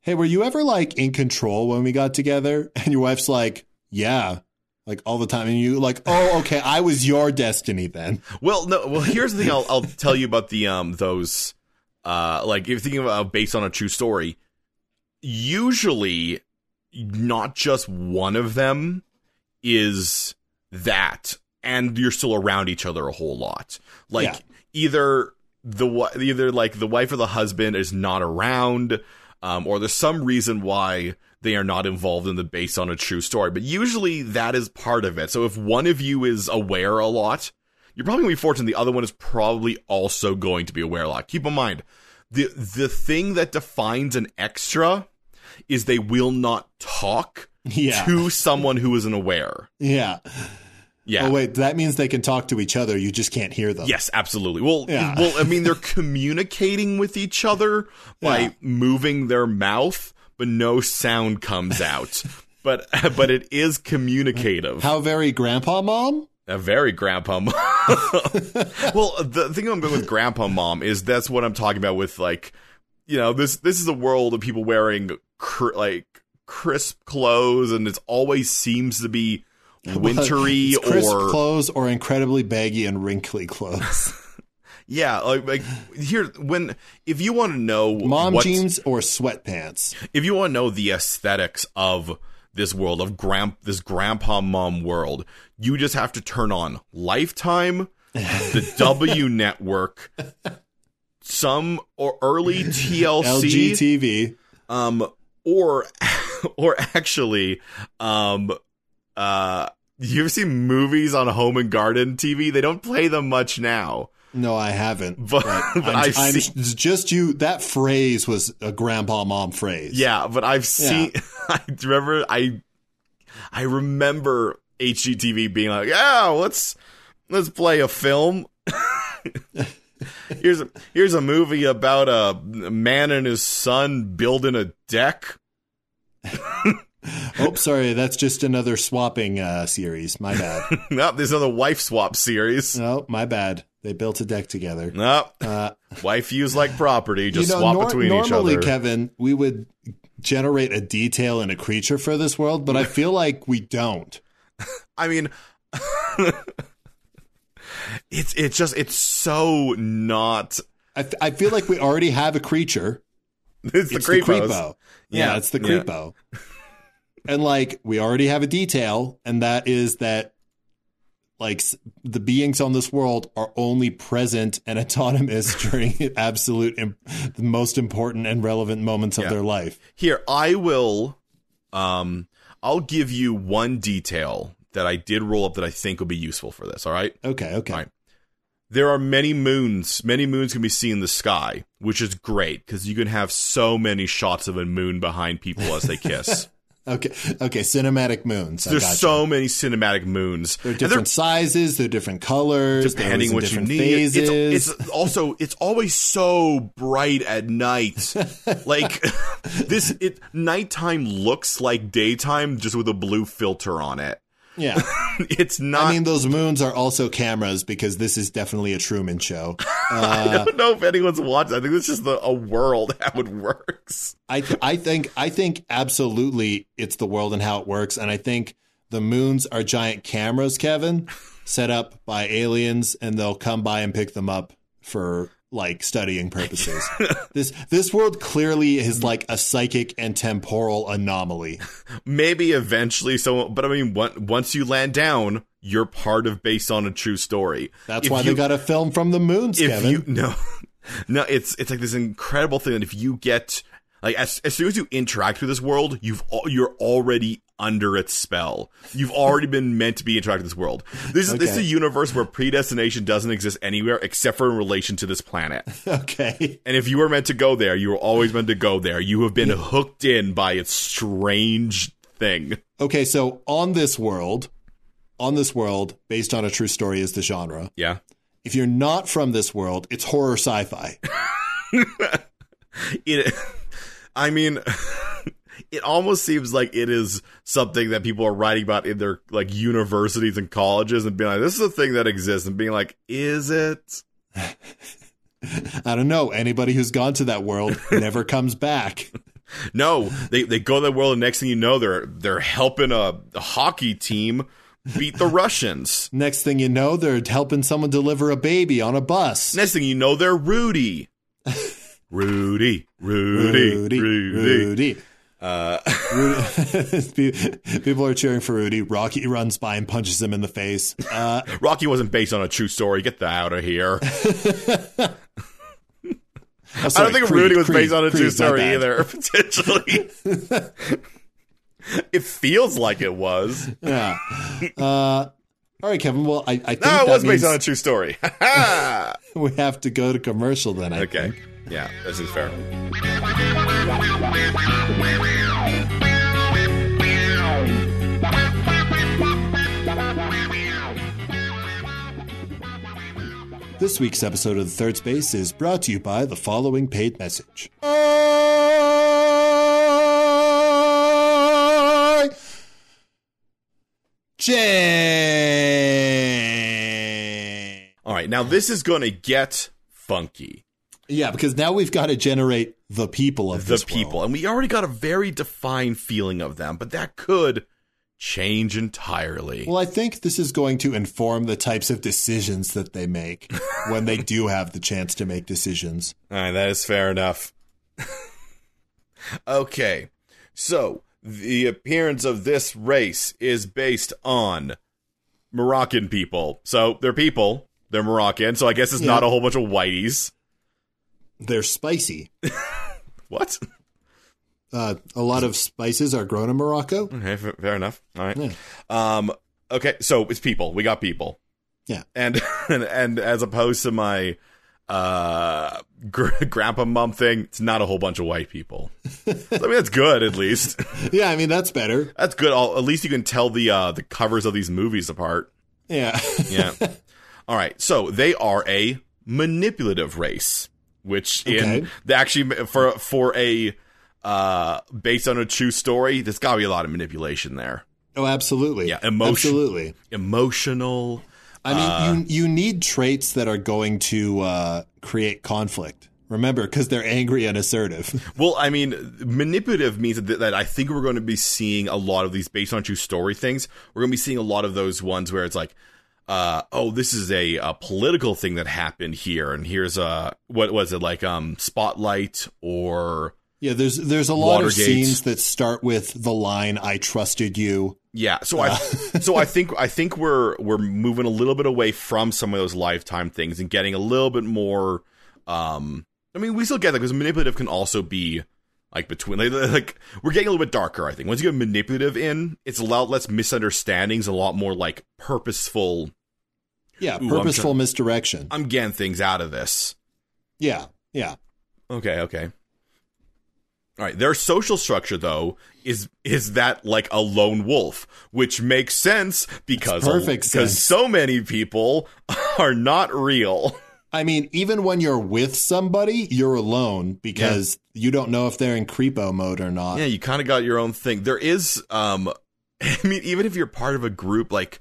Speaker 2: "Hey, were you ever like in control when we got together?" And your wife's like, "Yeah." Like all the time, and you like, oh, okay, I was your destiny then.
Speaker 1: Well, no. Well, here's the thing. I'll, I'll tell you about the um those uh like if you're thinking about based on a true story. Usually, not just one of them is that, and you're still around each other a whole lot. Like
Speaker 2: Yeah.
Speaker 1: either the either like the wife or the husband is not around, um, or there's some reason why they are not involved in the based on a true story. But usually that is part of it. So if one of you is aware a lot, you're probably gonna be fortunate. The other one is probably also going to be aware a lot. Keep in mind, the the thing that defines an extra is they will not talk
Speaker 2: Yeah,
Speaker 1: to someone who isn't aware.
Speaker 2: yeah.
Speaker 1: Yeah.
Speaker 2: Oh wait, that means they can talk to each other. You just can't hear them.
Speaker 1: Yes, absolutely. Well,
Speaker 2: Yeah.
Speaker 1: well, I mean, they're communicating with each other by
Speaker 2: Yeah.
Speaker 1: moving their mouth, but no sound comes out. but but it is communicative.
Speaker 2: How very grandpa mom?
Speaker 1: A very grandpa mom. well, the thing I'm going with grandpa mom is that's what I'm talking about with like, you know, this this is a world of people wearing cr- like crisp clothes, and it always seems to be wintry or
Speaker 2: clothes or incredibly baggy and wrinkly clothes.
Speaker 1: yeah, like, like here when if you want to know
Speaker 2: Mom
Speaker 1: what-
Speaker 2: jeans or sweatpants.
Speaker 1: if you want to know the aesthetics of this world of grand this grandpa mom world, you just have to turn on Lifetime, the W Network, some or early TLC,
Speaker 2: LGTV.
Speaker 1: um, or or actually, um, uh, you ever see movies on Home and Garden TV? They don't play them much now.
Speaker 2: No, I haven't.
Speaker 1: But-
Speaker 2: I'm,
Speaker 1: but I've
Speaker 2: I'm
Speaker 1: seen-
Speaker 2: just you. That phrase was a grandpa mom phrase.
Speaker 1: Yeah, but I've seen. I remember. I I remember HGTV being like, "Yeah, let's let's play a film." here's a here's a movie about a man and his son building a deck.
Speaker 2: Oh, sorry. That's just another swapping uh, series. My bad.
Speaker 1: no, there's another wife swap series.
Speaker 2: no, my bad. They built a deck together.
Speaker 1: No,
Speaker 2: Uh,
Speaker 1: wife used like property, just
Speaker 2: you know,
Speaker 1: swap
Speaker 2: nor-
Speaker 1: between each other. normally.
Speaker 2: Kevin, we would generate a detail and a creature for this world, but I feel like we don't.
Speaker 1: I mean, it's it's just it's so not.
Speaker 2: I feel like we already have a creature.
Speaker 1: It's the
Speaker 2: It's
Speaker 1: creepos.
Speaker 2: the creepo. Yeah,
Speaker 1: Yeah,
Speaker 2: it's the
Speaker 1: yeah.
Speaker 2: And like we already have a detail, and that is that like the beings on this world are only present and autonomous during absolute im- the most important and relevant moments of
Speaker 1: Yeah.
Speaker 2: their life.
Speaker 1: Here, I will. Um, I'll give you one detail that I did roll up that I think will be useful for this. All right.
Speaker 2: Okay, okay.
Speaker 1: All right. There are many moons. Many moons can be seen in the sky, which is great because you can have so many shots of a moon behind people as they kiss.
Speaker 2: Okay, okay. Cinematic moons. I
Speaker 1: There's
Speaker 2: gotcha.
Speaker 1: so many cinematic moons.
Speaker 2: They're
Speaker 1: And they're
Speaker 2: different sizes. They're different colors. they're
Speaker 1: depending what you
Speaker 2: different
Speaker 1: need.
Speaker 2: Phases.
Speaker 1: It's, it's also it's always so bright at night. like this, it nighttime looks like daytime just with a blue filter on it.
Speaker 2: Yeah.
Speaker 1: It's not.
Speaker 2: I mean, those moons are also cameras because this is definitely a Truman Show.
Speaker 1: I don't know if anyone's watching. I think it's just the, a world how it works.
Speaker 2: I th- I think I think absolutely it's the world and how it works, and I think the moons are giant cameras, Kevin, set up by aliens, and they'll come by and pick them up for like studying purposes. this this world clearly is like a psychic and temporal anomaly.
Speaker 1: Maybe eventually. So, but I mean, on- once you land down, you're part of based on a true story.
Speaker 2: That's
Speaker 1: If
Speaker 2: why
Speaker 1: you-
Speaker 2: they got a film from the moons,
Speaker 1: if
Speaker 2: Kevin.
Speaker 1: you no no it's it's like this incredible thing that if you get like as, as soon as you interact with this world you've you're already under its spell. You've already been meant to be interacting with this world. This is this is a universe where predestination doesn't exist anywhere except for in relation to this planet.
Speaker 2: Okay,
Speaker 1: and if you were meant to go there you were always meant to go there. You have been hooked in by its strange thing.
Speaker 2: Okay. So on this world, on this world, based on a true story, is the genre.
Speaker 1: yeah.
Speaker 2: If you're not from this world, it's horror sci-fi.
Speaker 1: it i mean it almost seems like it is something that people are writing about in their like universities and colleges and being like this is a thing that exists and being like is it
Speaker 2: I don't know. Anybody who's gone to that world never comes back.
Speaker 1: no they they go to the world and next thing you know they're they're helping a, a hockey team beat the russians
Speaker 2: Next thing you know, they're helping someone deliver a baby on a bus.
Speaker 1: next thing you know they're rudy rudy rudy rudy,
Speaker 2: Rudy.
Speaker 1: Uh,
Speaker 2: Rudy. People are cheering for Rudy. Rocky runs by and punches him in the face. Uh,
Speaker 1: rocky wasn't based on a true story get that out of here
Speaker 2: oh,
Speaker 1: I don't think
Speaker 2: Creed,
Speaker 1: Rudy was
Speaker 2: Creed,
Speaker 1: based on a true
Speaker 2: Creed, my
Speaker 1: story either, potentially. it feels like it was.
Speaker 2: Yeah. Uh, all right, Kevin. Well, I, I think
Speaker 1: No, it was based on a true story.
Speaker 2: we have to go to commercial then. I
Speaker 1: okay.
Speaker 2: think.
Speaker 1: Yeah, this is fair.
Speaker 2: This week's episode of The Third Space is brought to you by the following paid message. Jay.
Speaker 1: All right, now this is going to get funky.
Speaker 2: Yeah, because now we've got to generate the people of
Speaker 1: The
Speaker 2: this
Speaker 1: people,
Speaker 2: world.
Speaker 1: and we already got a very defined feeling of them, but that could change entirely.
Speaker 2: Well, I think this is going to inform the types of decisions that they make when they do have the chance to make decisions.
Speaker 1: All right, that is fair enough. okay, so the appearance of this race is based on Moroccan people. So they're people, they're Moroccan, so I guess it's
Speaker 2: Yeah.
Speaker 1: not a whole bunch of whiteys.
Speaker 2: They're spicy.
Speaker 1: What?
Speaker 2: Uh, a lot of spices are grown in Morocco.
Speaker 1: Okay, fair enough. All right.
Speaker 2: Yeah.
Speaker 1: Um. Okay, so it's people. We got people.
Speaker 2: Yeah.
Speaker 1: And and, and as opposed to my uh gr- grandpa mom thing, it's not a whole bunch of white people. I mean, that's good at least.
Speaker 2: Yeah, I mean that's better.
Speaker 1: That's good. I'll, at least you can tell the uh the covers of these movies apart.
Speaker 2: Yeah.
Speaker 1: Yeah. All right. So they are a manipulative race, which in
Speaker 2: Okay.
Speaker 1: they actually for for a uh based on a true story, there's got to be a lot of manipulation there.
Speaker 2: oh, absolutely.
Speaker 1: Yeah, emotion-
Speaker 2: Absolutely.
Speaker 1: Emotional.
Speaker 2: I mean, you you need traits that are going to uh, create conflict. Remember, because they're angry and assertive.
Speaker 1: Well, I mean, manipulative means that, that I think we're going to be seeing a lot of these based on true story things. We're going to be seeing a lot of those ones where it's like, uh, oh, this is a, a political thing that happened here, and here's a what was it like, um, Spotlight or
Speaker 2: yeah, there's there's a lot of scenes that start with the line "I trusted you."
Speaker 1: Yeah, so I so I think I think we're we're moving a little bit away from some of those lifetime things and getting a little bit more. Um, I mean, we still get that because manipulative can also be like between like, like we're getting a little bit darker. I think once you get manipulative in, it's a lot less misunderstandings, a lot more like purposeful.
Speaker 2: Yeah,
Speaker 1: I'm
Speaker 2: purposeful misdirection.
Speaker 1: I'm getting things out of this.
Speaker 2: Yeah, yeah.
Speaker 1: Okay, okay. All right, their social structure though is is that like a lone wolf, which makes sense because
Speaker 2: perfect
Speaker 1: because so many people are not real.
Speaker 2: I mean, even when you're with somebody, you're alone because you don't know if they're in creepo mode or not.
Speaker 1: Yeah, you kind of got your own thing. There is um I mean even if you're part of a group like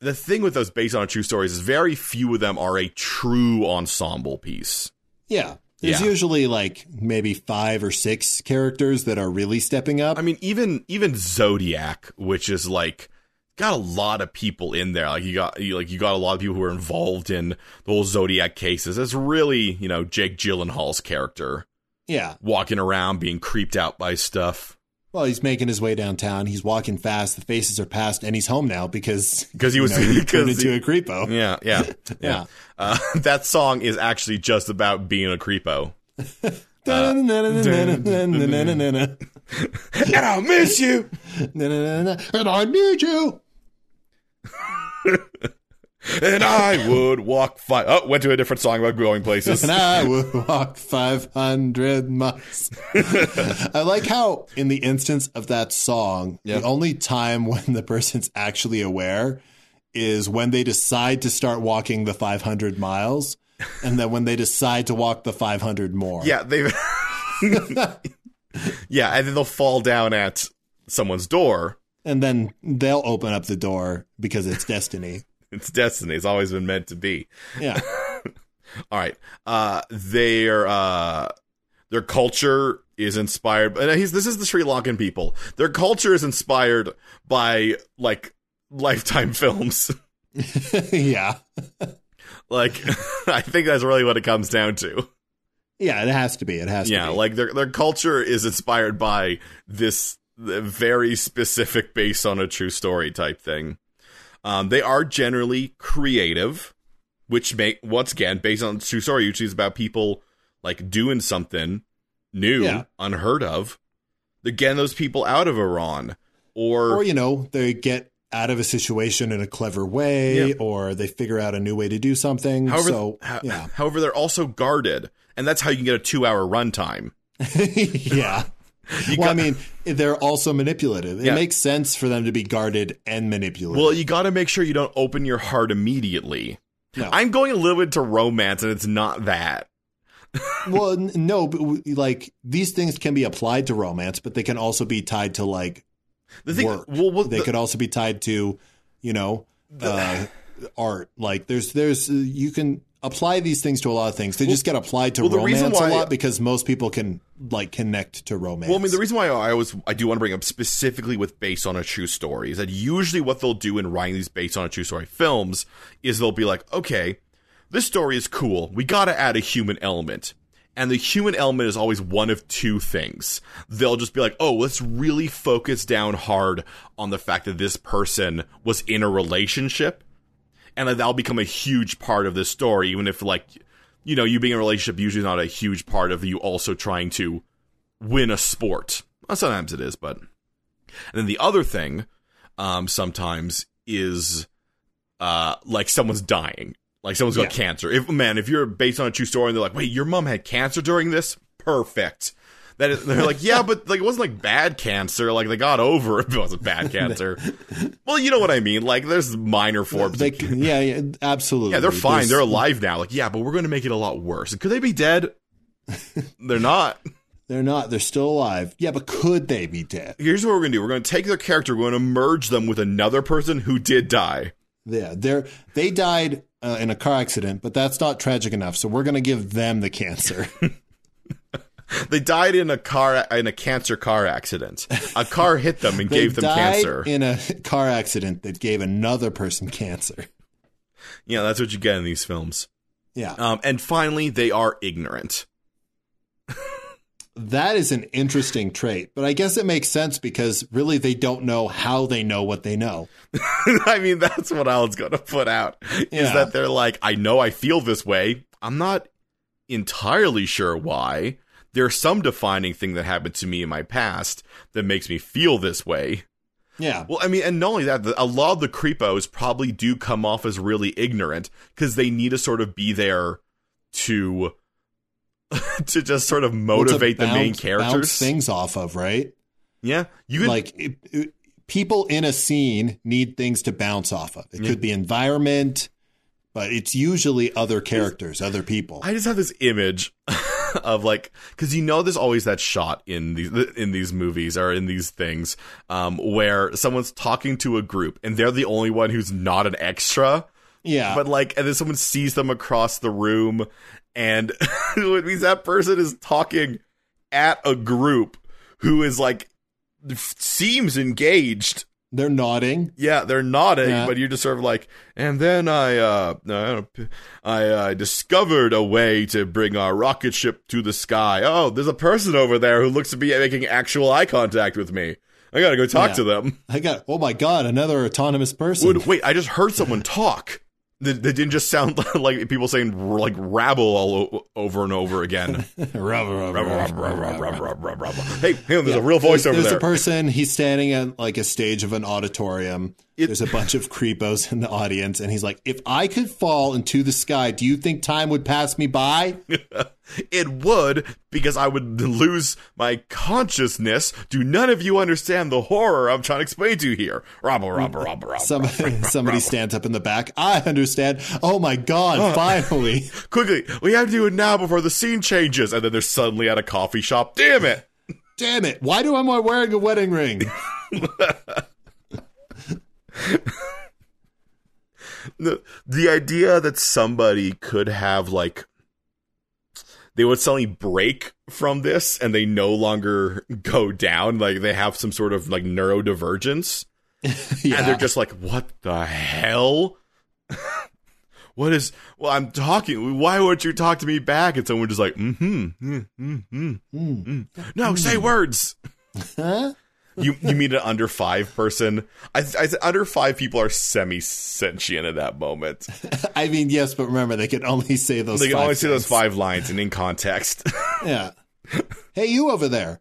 Speaker 1: the thing with those based on true stories is very few of them are a true ensemble piece.
Speaker 2: Yeah. There's
Speaker 1: Yeah.
Speaker 2: usually like maybe five or six characters that are really stepping up.
Speaker 1: I mean, even even Zodiac, which is like got a lot of people in there. Like you got you, like you got a lot of people who are involved in the whole Zodiac cases. It's really you know Jake Gyllenhaal's character
Speaker 2: yeah.
Speaker 1: walking around being creeped out by stuff
Speaker 2: Well, he's making his way downtown. He's walking fast. The faces are past, and he's home now because
Speaker 1: because he was
Speaker 2: you know, he turned into a creepo.
Speaker 1: yeah yeah yeah.
Speaker 2: Yeah.
Speaker 1: Uh, that song is actually just about being a creepo.
Speaker 2: And
Speaker 1: and I miss you.
Speaker 2: And I need you.
Speaker 1: And I would walk five. Oh, went to a different song about going places.
Speaker 2: And I would walk 500 miles. I like how, in the instance of that song,
Speaker 1: Yeah.
Speaker 2: the only time when the person's actually aware is when they decide to start walking the 500 miles, and then when they decide to walk the 500 more.
Speaker 1: Yeah, they. yeah, and then they'll fall down at someone's door.
Speaker 2: And then they'll open up the door because it's destiny.
Speaker 1: It's destiny. It's always been meant to be.
Speaker 2: Yeah.
Speaker 1: All right. Uh, their uh, their culture is inspired. And he's this is the Sri Lankan people. Their culture is inspired by like lifetime films.
Speaker 2: yeah.
Speaker 1: Like, I think that's really what it comes down to.
Speaker 2: Yeah, it has to be. It has
Speaker 1: yeah
Speaker 2: to be.
Speaker 1: like their their culture is inspired by this very specific based on a true story type thing um, they are generally creative which make once again based on true story usually is about people like doing something new
Speaker 2: Yeah.
Speaker 1: unheard of they're getting those people out of iran or,
Speaker 2: or you know they get out of a situation in a clever way
Speaker 1: Yeah.
Speaker 2: or they figure out a new way to do something
Speaker 1: however,
Speaker 2: so
Speaker 1: ho-
Speaker 2: yeah
Speaker 1: however they're also guarded and that's how you can get a two hour runtime
Speaker 2: yeah
Speaker 1: You
Speaker 2: well
Speaker 1: got-
Speaker 2: i mean they're also manipulative it
Speaker 1: Yeah.
Speaker 2: makes sense for them to be guarded and manipulative
Speaker 1: Well, you got to make sure you don't open your heart immediately.
Speaker 2: No.
Speaker 1: I'm going a little bit to romance, and it's not that.
Speaker 2: well no but like these things can be applied to romance but they can also be tied to like
Speaker 1: The thing,
Speaker 2: work
Speaker 1: well, well
Speaker 2: they
Speaker 1: the-
Speaker 2: could also be tied to you know uh, art like there's there's uh, you can apply these things to a lot of things they just get applied to
Speaker 1: well,
Speaker 2: romance
Speaker 1: why-
Speaker 2: a lot because most people can like connect to romance
Speaker 1: well, I mean, the reason why I always I do want to bring up specifically with based on a true story is that usually what they'll do in writing these based on a true story films is they'll be like, okay, this story is cool. We got to add a human element. And the human element is always one of two things. They'll just be like, oh, let's really focus down hard on the fact that this person was in a relationship. And that that'll become a huge part of this story, even if, like, you know, you being in a relationship usually is not a huge part of you also trying to win a sport. Well, sometimes it is, but and then the other thing, um, sometimes is uh like someone's dying, like someone's got
Speaker 2: Yeah.
Speaker 1: cancer. If man, if you're based on a true story, and they're like, wait, your mom had cancer during this, perfect. That is, they're like, yeah, but like it wasn't like bad cancer. Like they got over it. It wasn't bad cancer. well, you know what I mean. Like there's minor forms.
Speaker 2: They,
Speaker 1: of
Speaker 2: yeah, yeah, absolutely.
Speaker 1: yeah, they're fine.
Speaker 2: There's-
Speaker 1: They're alive now. Like, yeah, but we're going to make it a lot worse. Could they be dead? they're not.
Speaker 2: They're not. They're still alive. Yeah, but could they be dead?
Speaker 1: Here's what we're going to do. We're going to take their character. We're to merge them with another person who did die.
Speaker 2: Yeah, they're they died uh, in a car accident, but that's not tragic enough. So we're going to give them the cancer.
Speaker 1: They died in a car in a cancer car accident. A car hit them and gave them
Speaker 2: died
Speaker 1: cancer.
Speaker 2: in a car accident that gave another person cancer.
Speaker 1: yeah, that's what you get in these films.
Speaker 2: Yeah,
Speaker 1: Um, and finally, they are ignorant.
Speaker 2: That is an interesting trait, but I guess it makes sense because really they don't know how they know what they know.
Speaker 1: I mean, that's what I was going to put out. Is
Speaker 2: Yeah.
Speaker 1: that they're like, I know I feel this way. I'm not entirely sure why. There's some defining thing that happened to me in my past that makes me feel this way.
Speaker 2: Yeah,
Speaker 1: Well, I mean, and not only that, a lot of the creepos probably do come off as really ignorant because they need to sort of be there to to just sort of
Speaker 2: Well, to
Speaker 1: motivate the main characters.
Speaker 2: things off of, right?
Speaker 1: Yeah, you could
Speaker 2: like it, it- people in a scene need things to bounce off of. It
Speaker 1: Yeah.
Speaker 2: could be environment, but it's usually other characters, other people.
Speaker 1: I just have this image of like because you know there's always that shot in these in these movies or in these things um, where someone's talking to a group and they're the only one who's not an extra.
Speaker 2: yeah,
Speaker 1: But like, and then someone sees them across the room, and it means that person is talking at a group who is like seems engaged.
Speaker 2: they're nodding.
Speaker 1: Yeah, they're nodding,
Speaker 2: Yeah.
Speaker 1: but you're just sort of like, and then I, uh, I, I uh, discovered a way to bring our rocket ship to the sky. Oh, there's a person over there who looks to be making actual eye contact with me. I gotta go talk
Speaker 2: Yeah.
Speaker 1: to them.
Speaker 2: I got. Oh my god, another autonomous person.
Speaker 1: Would, wait, I just heard someone talk. That didn't just sound like people saying like rabble all o- over and over again. Hey, there's a real voice over
Speaker 2: There's
Speaker 1: there.
Speaker 2: a person. He's standing at like a stage of an auditorium.
Speaker 1: It-
Speaker 2: There's a bunch of creepos in the audience, and he's like, "If I could fall into the sky, do you think time would pass me by?"
Speaker 1: it would because I would lose my consciousness. Do none of you understand the horror I'm trying to explain to you here? Rabble, rabble, rabble, rabble.
Speaker 2: Somebody, somebody stands up in the back. I understand. Oh my god! Finally.
Speaker 1: Quickly, we have to do it now before the scene changes. And then they're suddenly at a coffee shop. Damn it!
Speaker 2: Damn it! Why do I am I wearing a wedding ring?
Speaker 1: the the idea that somebody could have like they would suddenly break from this and they no longer go down like they have some sort of like neurodivergence
Speaker 2: Yeah.
Speaker 1: and they're just like what the hell what is well i'm talking why won't you talk to me back and someone just like mm-hmm mm-hmm, mm, mm, mm. no say words
Speaker 2: Huh?
Speaker 1: You you mean an under five person i, I under five people are semi sentient at that moment
Speaker 2: I mean, yes, but remember, they can only say those.
Speaker 1: They can
Speaker 2: five
Speaker 1: only say those five lines and in context.
Speaker 2: Yeah. Hey, you over there.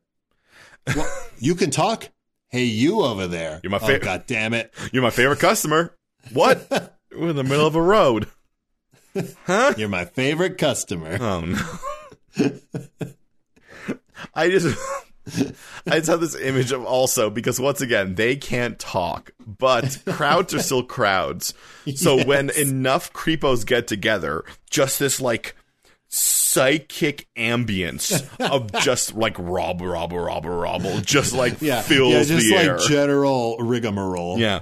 Speaker 2: What? you can talk. Hey, you over there.
Speaker 1: You're my
Speaker 2: Oh, God damn it!
Speaker 1: You're my favorite customer. What? We're in the middle of a road. Huh?
Speaker 2: You're my favorite customer.
Speaker 1: Oh no. I just I just have this image of also because once again they can't talk, but crowds are still crowds. So when enough creepos get together, just this like psychic ambience of just like rob, rob, rob, rob, just like
Speaker 2: Yeah,
Speaker 1: fills
Speaker 2: yeah, just
Speaker 1: the
Speaker 2: like
Speaker 1: air.
Speaker 2: general rigmarole.
Speaker 1: Yeah.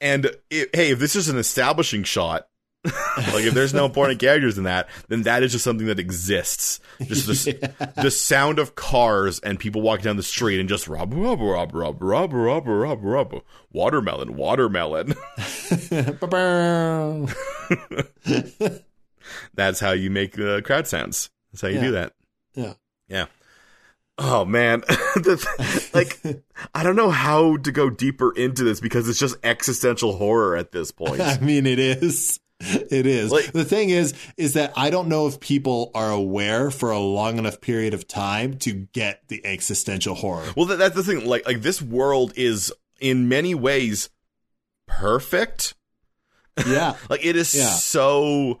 Speaker 1: And i hey, if this is an establishing shot, like if there's no important characters in that, then that is just something that exists. Just the, the sound of cars and people walking down the street and just rob, rob, rob, rob, rob, rob, rob, rob, watermelon, watermelon. That's how you make uh, crowd sounds. That's how you
Speaker 2: Yeah.
Speaker 1: do that.
Speaker 2: Yeah.
Speaker 1: Yeah. Oh man, The- like I don't know how to go deeper into this because it's just existential horror at this point.
Speaker 2: I mean, it is. It is.
Speaker 1: Like-
Speaker 2: the thing is, is that I don't know if people are aware for a long enough period of time to get the existential horror.
Speaker 1: Well, that, that's the thing. Like, like this world is in many ways perfect.
Speaker 2: Yeah.
Speaker 1: Like, it is
Speaker 2: Yeah.
Speaker 1: so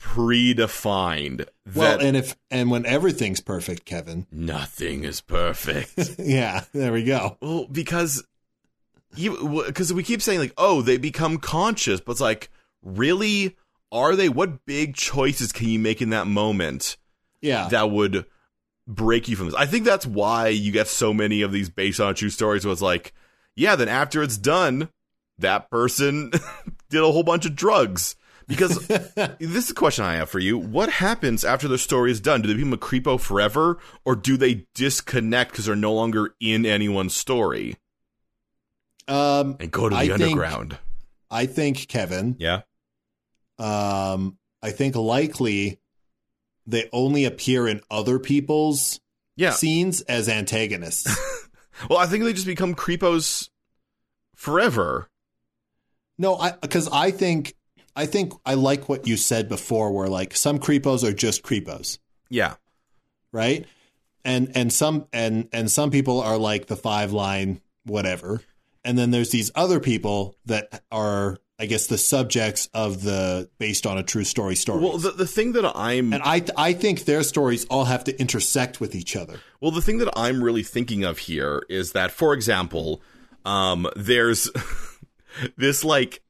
Speaker 1: predefined that
Speaker 2: well, and if and when everything's perfect, Kevin.
Speaker 1: nothing is perfect.
Speaker 2: Yeah, there we go.
Speaker 1: well, because you because we keep saying like, oh, they become conscious, but it's like, really, are they? What big choices can you make in that moment?
Speaker 2: Yeah.
Speaker 1: that would break you from this. I think that's why you get so many of these based on true stories. Was like, yeah, then after it's done, that person did a whole bunch of drugs. Because this is a question I have for you: What happens after the story is done? Do they become a creepo forever, or do they disconnect because they're no longer in anyone's story
Speaker 2: um
Speaker 1: and go to the
Speaker 2: I think-
Speaker 1: underground?
Speaker 2: I think Kevin,
Speaker 1: yeah,
Speaker 2: um I think likely they only appear in other people's
Speaker 1: yeah.
Speaker 2: scenes as antagonists.
Speaker 1: Well, I think they just become creepos forever.
Speaker 2: no, I cuz I think I think I like what you said before where like some creepos are just creepos.
Speaker 1: Yeah,
Speaker 2: right and and some and and some people are like the five line whatever and then there's these other people that are i guess the subjects of the based on a true story story
Speaker 1: Well, the the thing that I'm
Speaker 2: and i i think their stories all have to intersect with each other.
Speaker 1: Well, the thing that I'm really thinking of here is that, for example, um, there's this like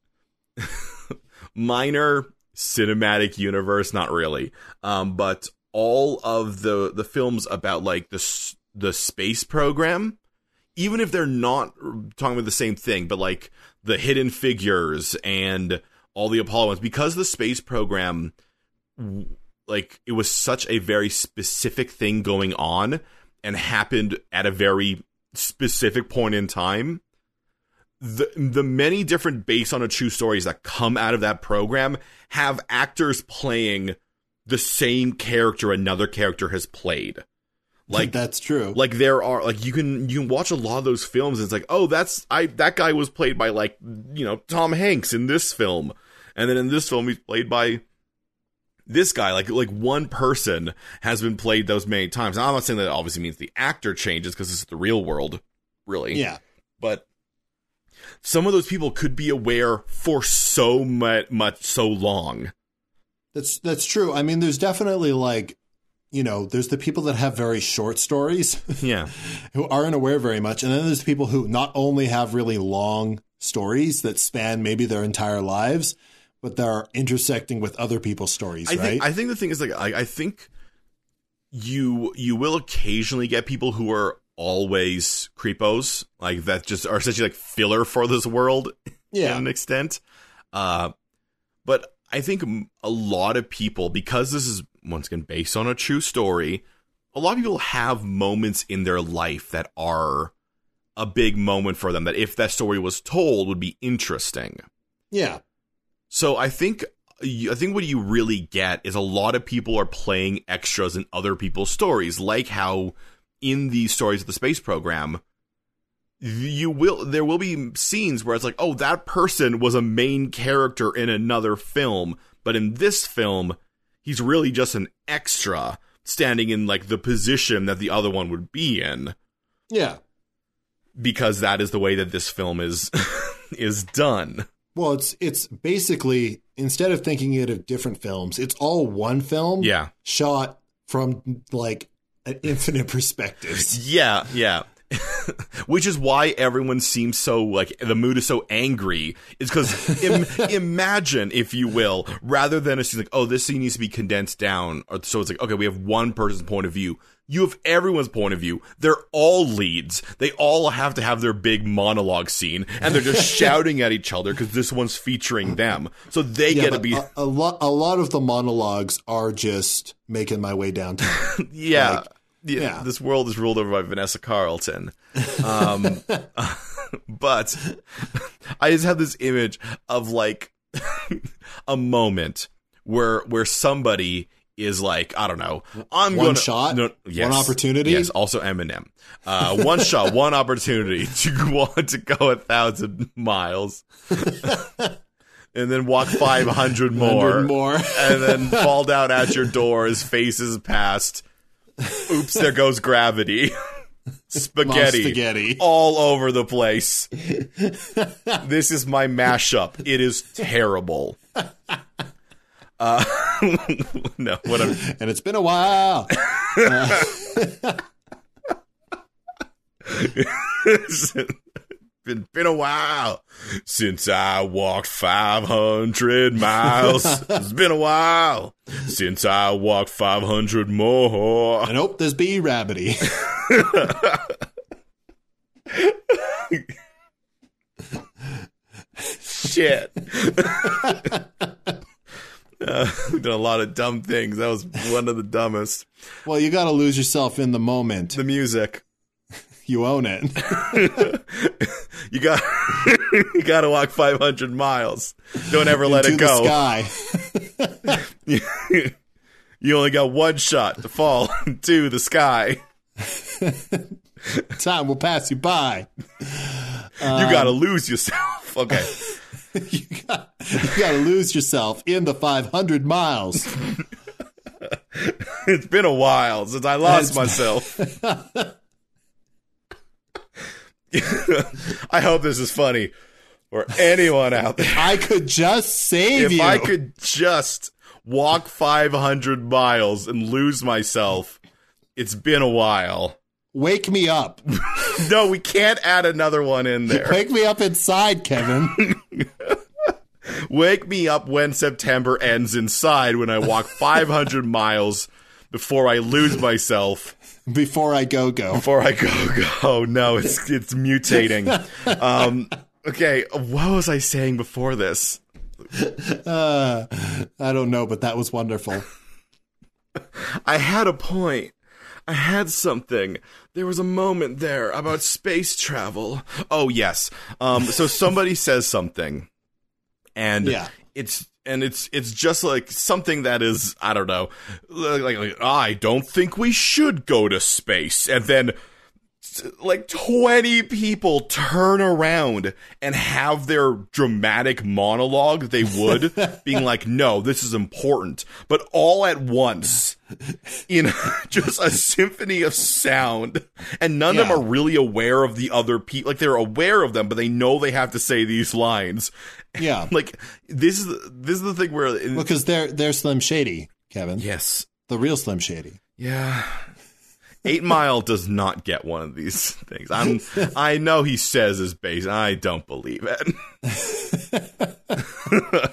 Speaker 1: minor cinematic universe, not really, um, but all of the the films about like the the space program, even if they're not talking about the same thing, but like the Hidden Figures and all the Apollo ones, because the space program like it was such a very specific thing going on and happened at a very specific point in time the the many different based on a true stories that come out of that program have actors playing the same character another character has played like
Speaker 2: that's true.
Speaker 1: like there are like you can you can watch a lot of those films and it's like oh that's i that guy was played by like you know tom hanks in this film. And then in this film he's played by this guy. Like like one person has been played those many times. Now, i'm not saying that obviously means the actor changes because it's the real world really.
Speaker 2: Yeah.
Speaker 1: But some of those people could be aware for so much, much so long.
Speaker 2: That's that's true. I mean there's definitely like you know there's the people that have very short stories
Speaker 1: yeah
Speaker 2: who aren't aware very much. And then there's people who not only have really long stories that span maybe their entire lives, but they're intersecting with other people's stories,
Speaker 1: I
Speaker 2: right?
Speaker 1: think I think the thing is like I, I think you you will occasionally get people who are always creepos like that just are essentially like filler for this world
Speaker 2: yeah.
Speaker 1: to an extent. Uh, but I think a lot of people because this is once again based on a true story, a lot of people have moments in their life that are a big moment for them that if that story was told would be interesting.
Speaker 2: Yeah.
Speaker 1: So I think I think what you really get is a lot of people are playing extras in other people's stories, like how in these stories of the space program, you will there will be scenes where it's like, oh, that person was a main character in another film, but in this film, he's really just an extra standing in like the position that the other one would be in
Speaker 2: Yeah.
Speaker 1: because that is the way that this film is is done.
Speaker 2: Well, it's it's basically instead of thinking it of different films, it's all one film
Speaker 1: Yeah.
Speaker 2: shot from like an infinite perspectives.
Speaker 1: Yeah, yeah. Which is why everyone seems so like the mood is so angry. Is because Im- imagine, if you will, rather than it's like, oh, this scene needs to be condensed down. Or, so it's like, okay, we have one person's point of view. You have everyone's point of view. They're all leads. They all have to have their big monologue scene, and they're just shouting at each other because this one's featuring them. So they
Speaker 2: Yeah,
Speaker 1: get to be,
Speaker 2: a, a lot a lot of the monologues are just making my way downtown.
Speaker 1: yeah.
Speaker 2: like,
Speaker 1: yeah,
Speaker 2: yeah.
Speaker 1: this world is ruled over by Vanessa Carlton. Um, but I just have this image of like a moment where where somebody is like, I don't know, I'm
Speaker 2: One
Speaker 1: gonna
Speaker 2: shot?
Speaker 1: no, yes,
Speaker 2: One opportunity?
Speaker 1: Yes, also Eminem. Uh, one shot, one opportunity to want to go a thousand miles. and then walk 500 more,
Speaker 2: more.
Speaker 1: and then fall down at your door as faces past. Oops, there goes gravity. spaghetti,
Speaker 2: spaghetti.
Speaker 1: all over the place. this is my mashup. It is terrible. Uh, no, whatever.
Speaker 2: and it's been a while.
Speaker 1: it's been, been a while since I walked 500 miles. It's been a while since I walked 500 more.
Speaker 2: And hope there's B Rabbity.
Speaker 1: Shit. Uh, we've done a lot of dumb things. That was one of the dumbest.
Speaker 2: well, you got to lose yourself in the moment.
Speaker 1: The music.
Speaker 2: You own it.
Speaker 1: You got you got to walk 500 miles. Don't ever let it go.
Speaker 2: the sky.
Speaker 1: you only got one shot to fall to the sky.
Speaker 2: Time will pass you by.
Speaker 1: you um, got to lose yourself. Okay.
Speaker 2: you got you got to lose yourself in the 500 miles.
Speaker 1: it's been a while since I lost myself. I hope this is funny for anyone out there.
Speaker 2: I could just save
Speaker 1: If
Speaker 2: you.
Speaker 1: If I could just walk 500 miles and lose myself, it's been a while.
Speaker 2: Wake me up.
Speaker 1: No, we can't add another one in there.
Speaker 2: Wake me up inside, Kevin.
Speaker 1: Wake me up when September ends inside when I walk 500 miles before I lose myself.
Speaker 2: Before I go go.
Speaker 1: Before I go, go. No, it's it's mutating. Um, okay, what was I saying before this?
Speaker 2: Uh, I don't know, but that was wonderful.
Speaker 1: I had a point. I had something. There was a moment there about space travel. Oh yes. Um so somebody says something and
Speaker 2: Yeah.
Speaker 1: it's and it's it's just like something that is I don't know like, like, I don't think we should go to space. And then like 20 people turn around and have their dramatic monologue they would being like no this is important but all at once in just a symphony of sound and none of them are really aware of the other people like they're aware of them but they know they have to say these lines
Speaker 2: Yeah.
Speaker 1: like this is this is the thing where
Speaker 2: Because they're they're Slim Shady, Kevin.
Speaker 1: yes
Speaker 2: The real Slim Shady.
Speaker 1: yeah Eight Mile does not get one of these things. I'm I know he says his base. I don't believe it.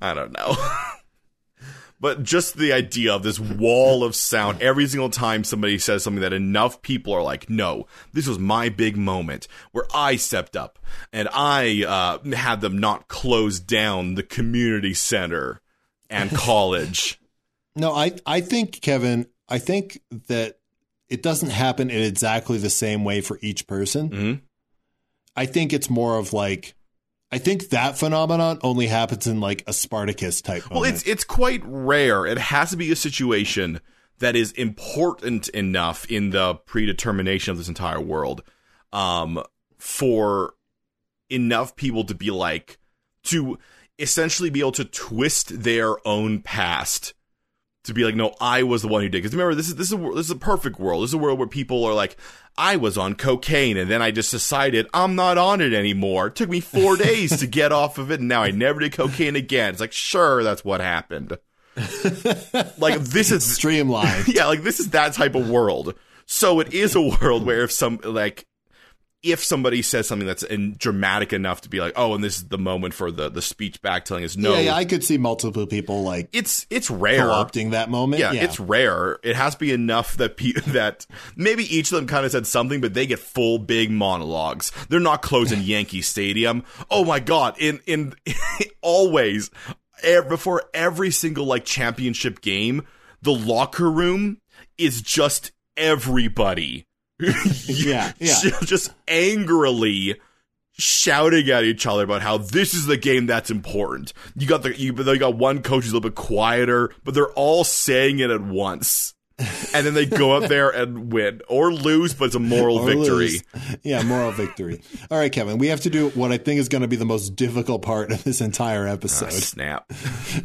Speaker 1: I don't know. But just the idea of this wall of sound every single time somebody says something that enough people are like, no, this was my big moment where I stepped up and I uh, had them not close down the community center and college.
Speaker 2: No, I I think Kevin, I think that it doesn't happen in exactly the same way for each person.
Speaker 1: Mhm.
Speaker 2: I think it's more of like I think that phenomenon only happens in like a Spartacus type
Speaker 1: Well,
Speaker 2: moment.
Speaker 1: it's it's quite rare. It has to be a situation that is important enough in the predetermination of this entire world, um, for enough people to be like to essentially be able to twist their own past to be like, no, I was the one who did. Because remember, this is this is a, this is a perfect world. This is a world where people are like, I was on cocaine, and then I just decided I'm not on it anymore. It took me four days to get off of it, and now I never did cocaine again. It's like, sure, that's what happened. like this is
Speaker 2: streamlined.
Speaker 1: yeah, like this is that type of world. So it is a world where if some like if somebody says something that's in, dramatic enough to be like, oh, and this is the moment for the the speech back telling us no,
Speaker 2: Yeah, yeah, I could see multiple people like
Speaker 1: it's it's rare.
Speaker 2: co-opting that moment.
Speaker 1: Yeah, yeah, it's rare. It has to be enough that pe- that maybe each of them kind of said something, but they get full big monologues. They're not closing Yankee Stadium. Oh my god! In in always before every single like championship game, the locker room is just everybody.
Speaker 2: Yeah, yeah.
Speaker 1: just angrily shouting at each other about how this is the game that's important. You got the you, they got one coach who's a little bit quieter, but they're all saying it at once. and then they go up there and win or lose, but it's a moral
Speaker 2: Or
Speaker 1: victory.
Speaker 2: lose. Yeah, moral victory. All right, Kevin, we have to do what I think is going to be the most difficult part of this entire
Speaker 1: Ah,
Speaker 2: episode,
Speaker 1: snap.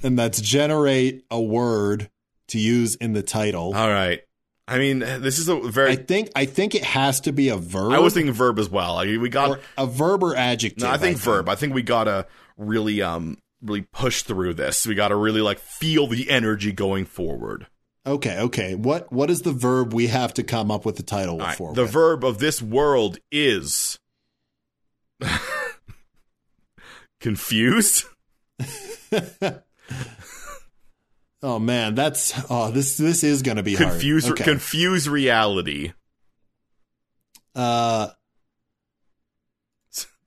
Speaker 2: and that's generate a word to use in the title.
Speaker 1: All right. I mean, this is a very.
Speaker 2: I
Speaker 1: I,
Speaker 2: think I think it has to be a verb.
Speaker 1: I was thinking verb as well. Like, we got.
Speaker 2: or a verb or adjective.
Speaker 1: No, I think verb. I think we gotta really, um, really push through this. We gotta really like feel the energy going forward.
Speaker 2: Okay, okay. What what is the verb we have to come up with the title
Speaker 1: right,
Speaker 2: for?
Speaker 1: The
Speaker 2: with?
Speaker 1: verb of this world is confused.
Speaker 2: oh man, that's oh this this is going to be hard.
Speaker 1: Confuse.
Speaker 2: Okay.
Speaker 1: Confuse reality.
Speaker 2: uh,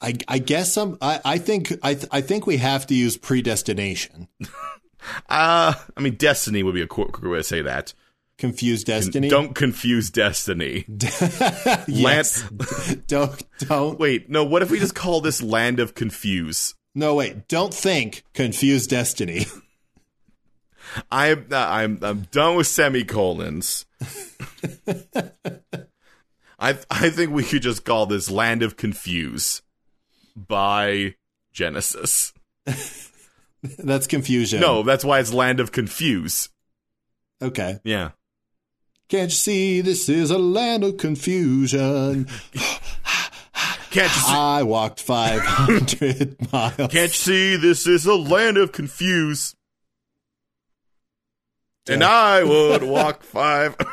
Speaker 2: I I guess some. I I think I th- I think we have to use predestination.
Speaker 1: Uh, I mean, destiny would be a quick, way to say that.
Speaker 2: Confuse destiny.
Speaker 1: Don't confuse destiny.
Speaker 2: yes. don't don't.
Speaker 1: Wait, no. What if we just call this land of confuse?
Speaker 2: No wait. Don't think. Confuse destiny.
Speaker 1: I'm uh, I'm I'm done with semicolons. I I think we could just call this Land of Confuse by Genesis.
Speaker 2: That's confusion.
Speaker 1: No, that's why it's Land of Confuse.
Speaker 2: Okay.
Speaker 1: Yeah.
Speaker 2: Can't you see this is a land of confusion?
Speaker 1: Can't you see,
Speaker 2: I walked 500 miles.
Speaker 1: can't you see this is a land of confuse? And I would walk five.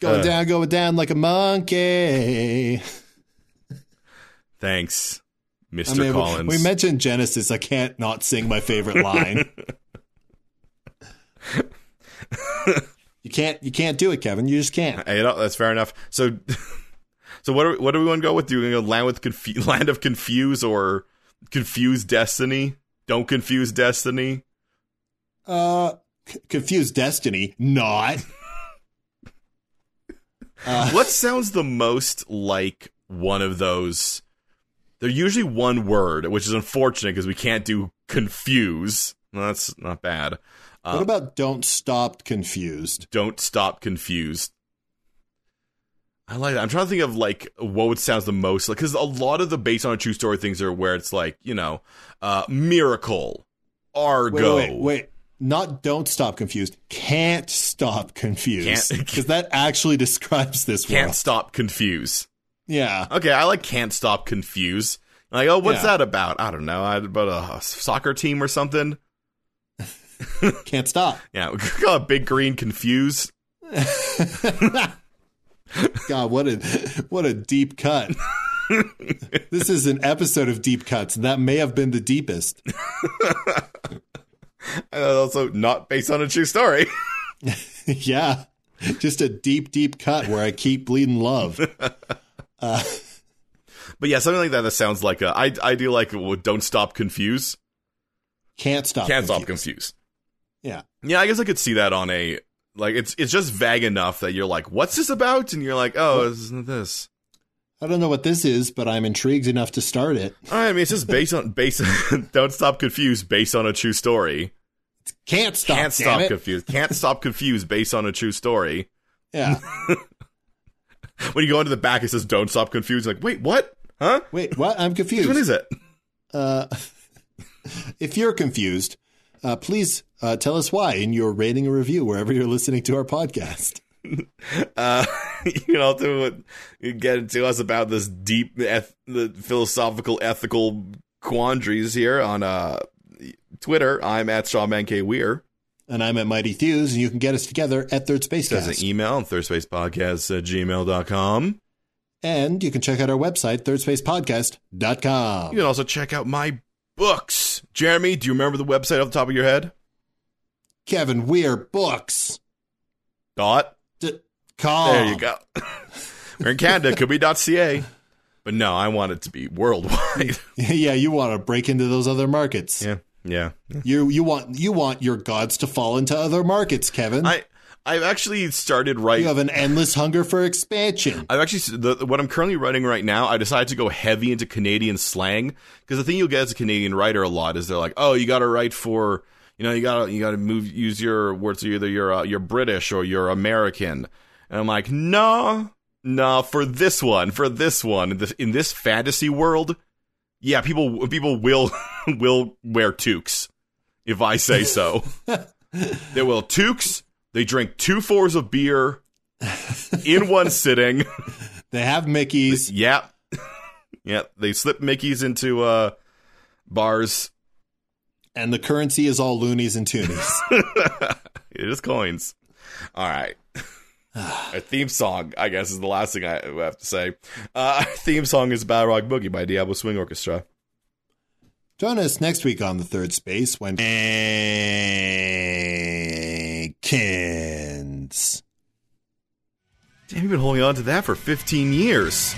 Speaker 2: Going
Speaker 1: Uh.
Speaker 2: down, going down like a monkey.
Speaker 1: Thanks, Mr.
Speaker 2: I mean,
Speaker 1: Collins.
Speaker 2: we mentioned Genesis. I can't not sing my favorite line. you can't. You can't do it, Kevin. You just can't.
Speaker 1: Hey, you know, that's fair enough. So, so what? Are, what do we want to go with? Do we go land with confu- land of confuse or confuse destiny? Don't confuse destiny.
Speaker 2: Uh, c- confused destiny. Not. Uh,
Speaker 1: What sounds the most like one of those? They're usually one word, which is unfortunate because we can't do confuse. Well, that's not bad. Uh,
Speaker 2: what about don't stop confused?
Speaker 1: don't stop confused. I like that. I'm trying to think of like what would sound the most like because a lot of the based on a true story things are where it's like you know, uh, miracle, Argo.
Speaker 2: wait, wait, wait. Not don't stop confused. Can't stop confused. Because that actually describes this
Speaker 1: Can't
Speaker 2: world.
Speaker 1: stop confuse.
Speaker 2: Yeah.
Speaker 1: Okay, I like can't stop confuse. Like, oh, what's
Speaker 2: Yeah.
Speaker 1: that about? I don't know. I- About a soccer team or something.
Speaker 2: Can't stop.
Speaker 1: Yeah, we call it Big Green Confuse.
Speaker 2: God, what a what a deep cut. this is an episode of deep cuts. and That may have been the deepest.
Speaker 1: And also not based on a true story.
Speaker 2: yeah. Just a deep, deep cut where I keep bleeding love.
Speaker 1: But yeah, something like that that sounds like a. I I do like well, don't stop confuse.
Speaker 2: Can't stop.
Speaker 1: Can't stop confuse.
Speaker 2: Yeah.
Speaker 1: Yeah, I guess I could see that on a like it's it's just vague enough that you're like, what's this about? And you're like, oh, isn't this?
Speaker 2: I don't know what this is, but I'm intrigued enough to start it.
Speaker 1: I mean, it's just based on based. On, don't stop confused based on a true story.
Speaker 2: Can't stop.
Speaker 1: Can't stop
Speaker 2: it.
Speaker 1: confused. Can't stop confused based on a true story.
Speaker 2: Yeah.
Speaker 1: When you go into the back, it says "Don't stop confused." Like, wait, what? Huh?
Speaker 2: Wait, what? I'm confused.
Speaker 1: What is it?
Speaker 2: Uh, if you're confused, uh, please uh, tell us why in your rating and review wherever you're listening to our podcast.
Speaker 1: Uh, you can also get into us about this deep, eth- the philosophical, ethical quandaries here on uh, Twitter. I'm at Shawman K Weir.
Speaker 2: And I'm at Mighty Thews, and you can get us together at Third Space
Speaker 1: There's
Speaker 2: Cast.
Speaker 1: an email, thirdspacepodcast at gmail.com.
Speaker 2: And you can check out our website, thirdSpacePodcast.com.
Speaker 1: You can also check out my books. Jeremy, do you remember the website off the top of your head?
Speaker 2: Kevin Weir Books.
Speaker 1: Dot.
Speaker 2: D- com.
Speaker 1: There you go. We're in Canada, could be .ca. But no, I want it to be worldwide.
Speaker 2: yeah, you want to break into those other markets.
Speaker 1: yeah, yeah.
Speaker 2: You you want you want your gods to fall into other markets, Kevin.
Speaker 1: I I've actually started writing.
Speaker 2: you have an endless hunger for expansion.
Speaker 1: I've actually the, what I'm currently writing right now. I decided to go heavy into Canadian slang because the thing you'll get as a Canadian writer a lot is they're like, oh, you got to write for You know, you gotta you gotta move use your words. Either you're uh, you're British or you're American. And I'm like, no, no. For this one, for this one, in this, in this fantasy world, yeah, people people will will wear toques if I say so. they will toques. They drink two fours of beer in one sitting.
Speaker 2: They have Mickeys.
Speaker 1: Yep. yep. They slip Mickeys into uh, bars.
Speaker 2: And the currency is all loonies and toonies.
Speaker 1: it is coins. All right. Our theme song, I guess, is the last thing I have to say. Uh, our theme song is Balrog Boogie by Diablo Swing Orchestra.
Speaker 2: Join us next week on the third space when Kins.
Speaker 1: Damn, you've been holding on to that for 15 years.